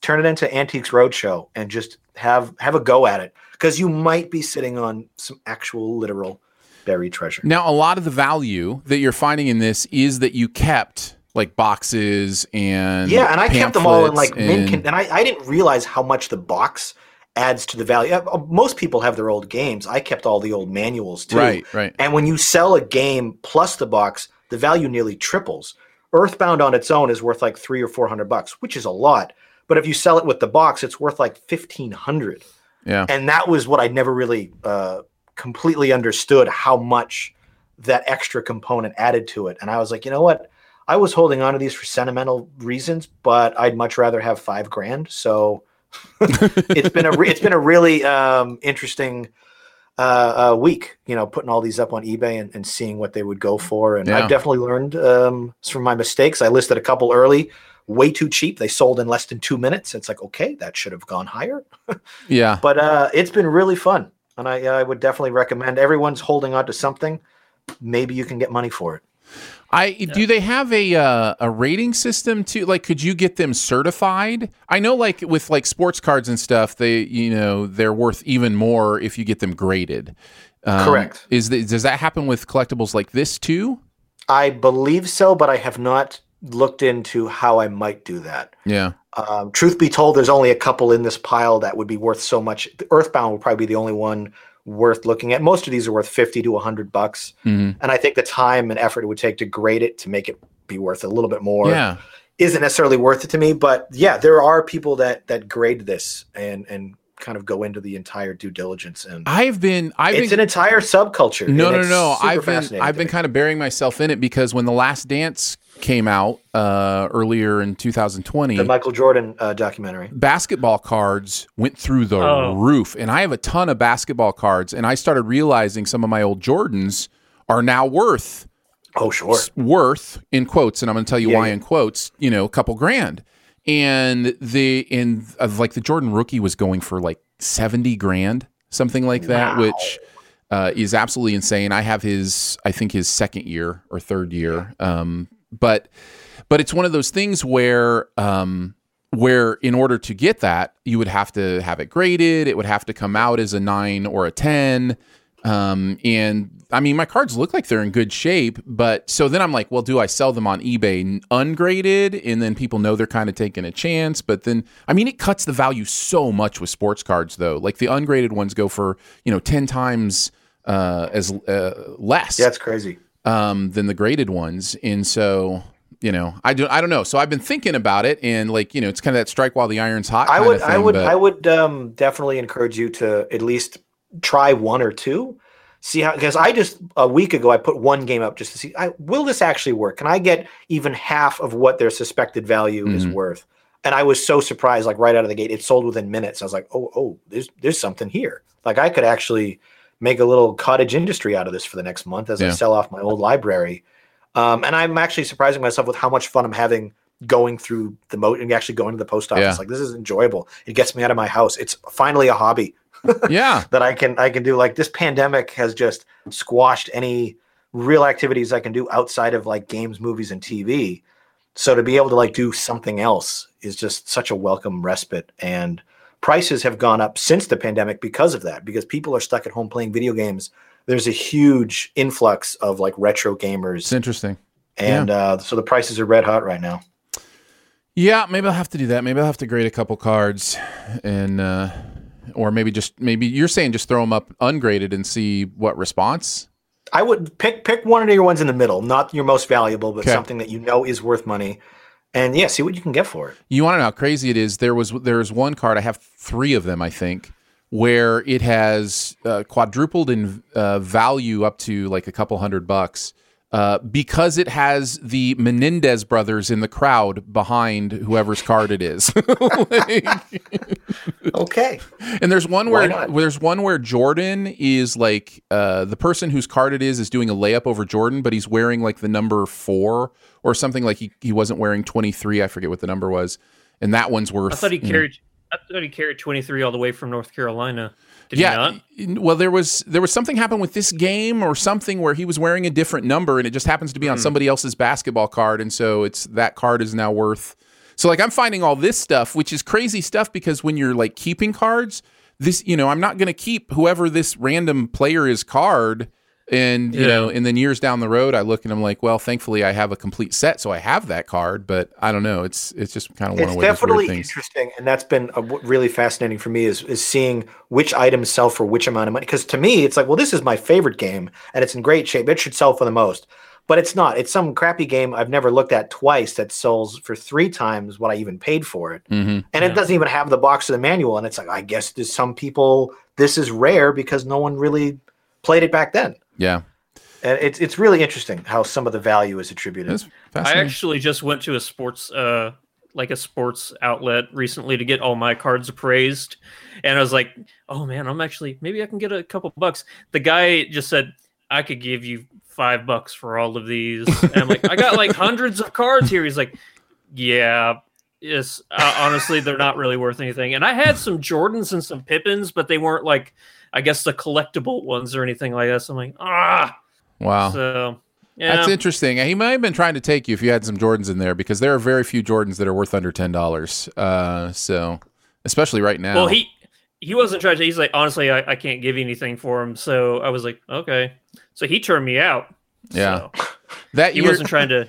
turn it into Antiques Roadshow and just have have a go at it because you might be sitting on some actual literal buried treasure. Now, a lot of the value that you're finding in this is that you kept like boxes and Yeah, and I kept them all in like mint and- con- and I, I didn't realize how much the box adds to the value. Uh, Most people have their old games. I kept all the old manuals too. Right, right. And when you sell a game plus the box, the value nearly triples. Earthbound on its own is worth like three or four hundred bucks, which is a lot. But if you sell it with the box, it's worth like fifteen hundred. Yeah. And that was what I never really uh, completely understood how much that extra component added to it. And I was like, you know what? I was holding on to these for sentimental reasons, but I'd much rather have five grand. So [laughs] it's been a re- it's been a really um, interesting uh, uh, week. You know, putting all these up on eBay and, and seeing what they would go for. And Yeah. I've definitely learned um, from my mistakes. I listed a couple early, way too cheap. They sold in less than two minutes. It's like, okay, that should have gone higher. [laughs] Yeah. But uh, it's been really fun, and I, I would definitely recommend everyone's holding on to something. Maybe you can get money for it. I do they have a uh, a rating system too? Like, could you get them certified? I know, like with like sports cards and stuff, they you know they're worth even more if you get them graded. Um, Correct. Is the, does that happen with collectibles like this too? I believe so, but I have not looked into how I might do that. Yeah. Um, truth be told, there's only a couple in this pile that would be worth so much. Earthbound would probably be the only one worth looking at. Most of these are worth fifty to hundred bucks, Mhm. and I think the time and effort it would take to grade it to make it be worth a little bit more Yeah. isn't necessarily worth it to me. But yeah, there are people that that grade this and and kind of go into the entire due diligence and I've been I've it's been an entire subculture. No, and no, no. I've been I've been kind of burying myself in it because when the Last Dance came out uh, earlier in 2020, the Michael Jordan uh, documentary. basketball cards went through the Oh. roof, and I have a ton of basketball cards, and I started realizing some of my old Jordans are now worth oh sure worth in quotes, and I'm going to tell you Yeah, why yeah. in quotes. You know, a couple grand, and the in of like the Jordan rookie was going for like 70 grand, something like that, Wow. which. Uh, is absolutely insane. I have his, I think his second year or third year. Um, but, but it's one of those things where, um, where in order to get that, you would have to have it graded. It would have to come out as a nine or a ten. Um, and I mean, my cards look like they're in good shape, but so then I'm like, well, do I sell them on eBay ungraded? And then people know they're kind of taking a chance. But then, I mean, it cuts the value so much with sports cards, though. Like the ungraded ones go for, you know, 10 times uh, as uh, less Yeah, it's crazy. um, than the graded ones. And so, you know, I do, I don't know. So I've been thinking about it, and like, you know, it's kind of that strike while the iron's hot. I would, of I would, but- I would um, definitely encourage you to at least try one or two. See how because I just a week ago I put one game up just to see I, will this actually work? Can I get even half of what their suspected value is Mhm. worth? And I was so surprised, like right out of the gate, it sold within minutes. I was like, oh, oh, there's there's something here. Like I could actually make a little cottage industry out of this for the next month as I sell off my old library. Um, and I'm actually surprising myself with how much fun I'm having going through the moat and actually going to the post office. Yeah. Like this is enjoyable. It gets me out of my house. It's finally a hobby yeah. [laughs] that I can I can do. Like this pandemic has just squashed any real activities I can do outside of like games, movies, and TV. So to be able to like do something else is just such a welcome respite. And prices have gone up since the pandemic because of that. Because people are stuck at home playing video games. There's a huge influx of like retro gamers, It's interesting. and uh, so the prices are red hot right now. Yeah, maybe I'll have to do that. Maybe I'll have to grade a couple cards, and uh, or maybe just maybe you're saying just throw them up ungraded and see what response. I would pick pick one of your ones in the middle, not your most valuable, but Okay. something that you know is worth money. And yeah, see what you can get for it. You want to know how crazy it is? There was there's one card. I have three of them, I think, where it has uh, quadrupled in uh, value up to like a couple hundred bucks. Uh, because it has the Menendez brothers in the crowd behind whoever's card it is. [laughs] Okay. And there's one Why where there's one where Jordan is like uh, the person whose card it is is doing a layup over Jordan, but he's wearing like the number four or something. Like he, he wasn't wearing twenty three. I forget what the number was. And that one's worth. I thought he you know- carried. I thought he carried 23 all the way from North Carolina. Did yeah. Well, there was there was something happened with this game or something where he was wearing a different number, and it just happens to be on Hmm. somebody else's basketball card, and so it's that card is now worth. So like I'm finding all this stuff, which is crazy stuff because when you're like keeping cards, this you know I'm not going to keep whoever this random player is card. And you Yeah. know, and then years down the road, I look and I'm like, well, thankfully I have a complete set, so I have that card. But I don't know, it's it's just kind of one It's of those definitely weird things. It's definitely interesting, and that's been uh really fascinating for me is is seeing which items sell for which amount of money. Because to me, it's like, well, this is my favorite game, and it's in great shape. It should sell for the most, but it's not. It's some crappy game I've never looked at twice that sells for three times what I even paid for it, hmm and it doesn't even have the box or the manual. And it's like, I guess there's some people this is rare because no one really played it back then. Yeah, And it's it's really interesting how some of the value is attributed. that's I actually just went to a sports, uh, like a sports outlet recently to get all my cards appraised, and I was like, "Oh man, I'm actually maybe I can get a couple bucks." The guy just said, "I could give you five bucks for all of these," and I'm like, "I got like [laughs] hundreds of cards here." He's like, "Yeah." Yes, uh, honestly, they're not really worth anything. And I had some Jordans and some Pippins, but they weren't like, I guess, the collectible ones or anything like that. So I'm like, ah. wow. So yeah, That's interesting. He might have been trying to take you if you had some Jordans in there because there are very few Jordans that are worth under ten dollars. Uh, so especially right now. Well, he he wasn't trying to. He's like, honestly, I, I can't give you anything for him. So I was like, okay. So he turned me out. yeah, So that he year, wasn't trying to.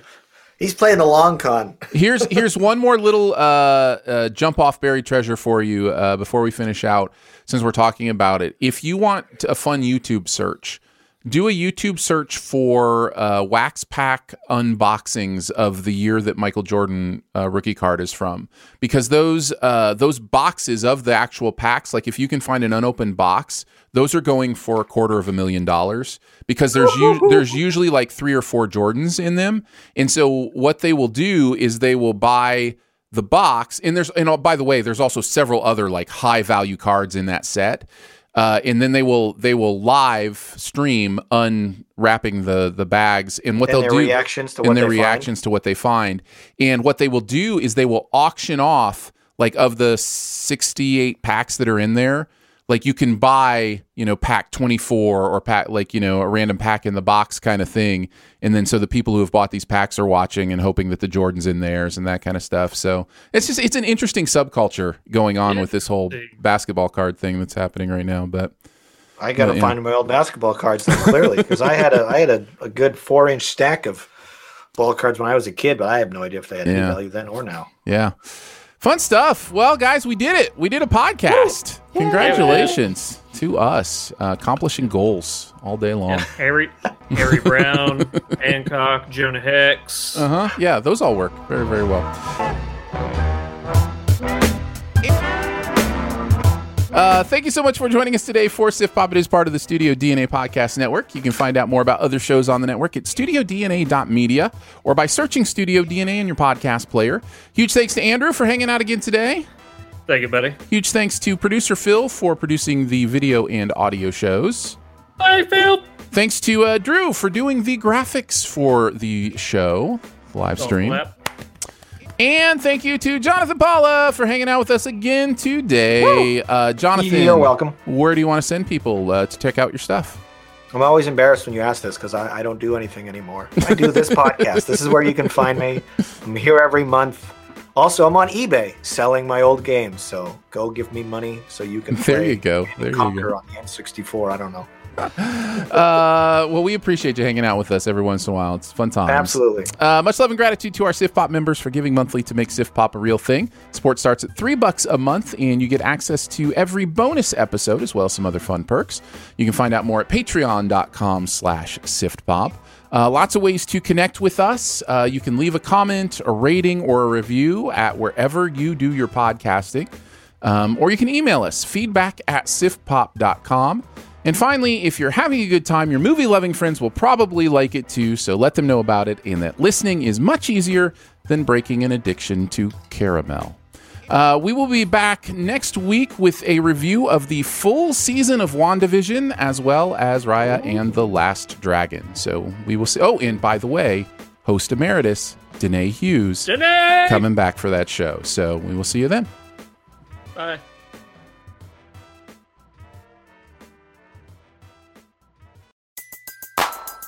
He's playing the long con. [laughs] here's here's one more little uh, uh, jump off buried treasure for you uh, before we finish out. Since we're talking about it, if you want a fun YouTube search, do a YouTube search for uh, wax pack unboxings of the year that Michael Jordan uh, rookie card is from, because those uh, those boxes of the actual packs, like if you can find an unopened box, those are going for a quarter of a million dollars. Because there's u- [laughs] there's usually like three or four Jordans in them, and so what they will do is they will buy the box. And there's and oh, by the way there's also several other like high value cards in that set uh, and then they will they will live stream unwrapping the the bags and what And they'll do reactions to and what their they find? reactions to what they find and what they will do is they will auction off like of the 68 packs that are in there like you can buy you know pack 24 or pack like you know a random pack in the box kind of thing and then so the people who have bought these packs are watching and hoping that the jordans in theirs and that kind of stuff so it's just it's an interesting subculture going on with this whole basketball card thing that's happening right now but I got to Yeah. find my old basketball cards then, clearly because I had a I had a, a good four inch stack of ball cards when I was a kid, but I have no idea if they had any value then or now. Yeah. Fun stuff. Well, guys, we did it. We did a podcast. Congratulations to us, uh, accomplishing goals all day long. Harry, Harry Brown, [laughs] Hancock, Jonah Hex. Uh huh. Yeah, those all work very, very well. Uh, thank you so much for joining us today for SiftPop. It is part of the Studio DNA Podcast Network. You can find out more about other shows on the network at studiodna.media or by searching Studio DNA in your podcast player. Huge thanks to Andrew for hanging out again today. Thank you, buddy. Huge thanks to producer Phil for producing the video and audio shows. Bye, Phil. Thanks to uh, Drew for doing the graphics for the show, the live stream. Clap. And thank you to Jonathan Paula for hanging out with us again today. Uh, Jonathan, You're welcome. Where do you want to send people uh, to check out your stuff? I'm always embarrassed when you ask this because I, I don't do anything anymore. I do this [laughs] podcast. This is where you can find me. I'm here every month. Also, I'm on eBay selling my old games. So go give me money so you can There you go. There you Conker go. on the N64. I don't know. [laughs] Uh, well, we appreciate you hanging out with us every once in a while. It's fun times. Absolutely. Uh, much love and gratitude to our SiftPop members for giving monthly to make SiftPop a real thing. Support starts at three bucks a month, and you get access to every bonus episode as well as some other fun perks. You can find out more at patreon.com slash siftpop. Uh, lots of ways to connect with us. Uh, you can leave a comment, a rating, or a review at wherever you do your podcasting. Um, or you can email us, feedback at siftpop.com. And finally, if you're having a good time, your movie loving friends will probably like it too, so let them know about it and that listening is much easier than breaking an addiction to caramel. Uh, we will be back next week with a review of the full season of WandaVision as well as Raya and the Last Dragon. So we will see. Oh, and by the way, host emeritus, Danae Hughes, Danae! coming back for that show. So we will see you then. Bye.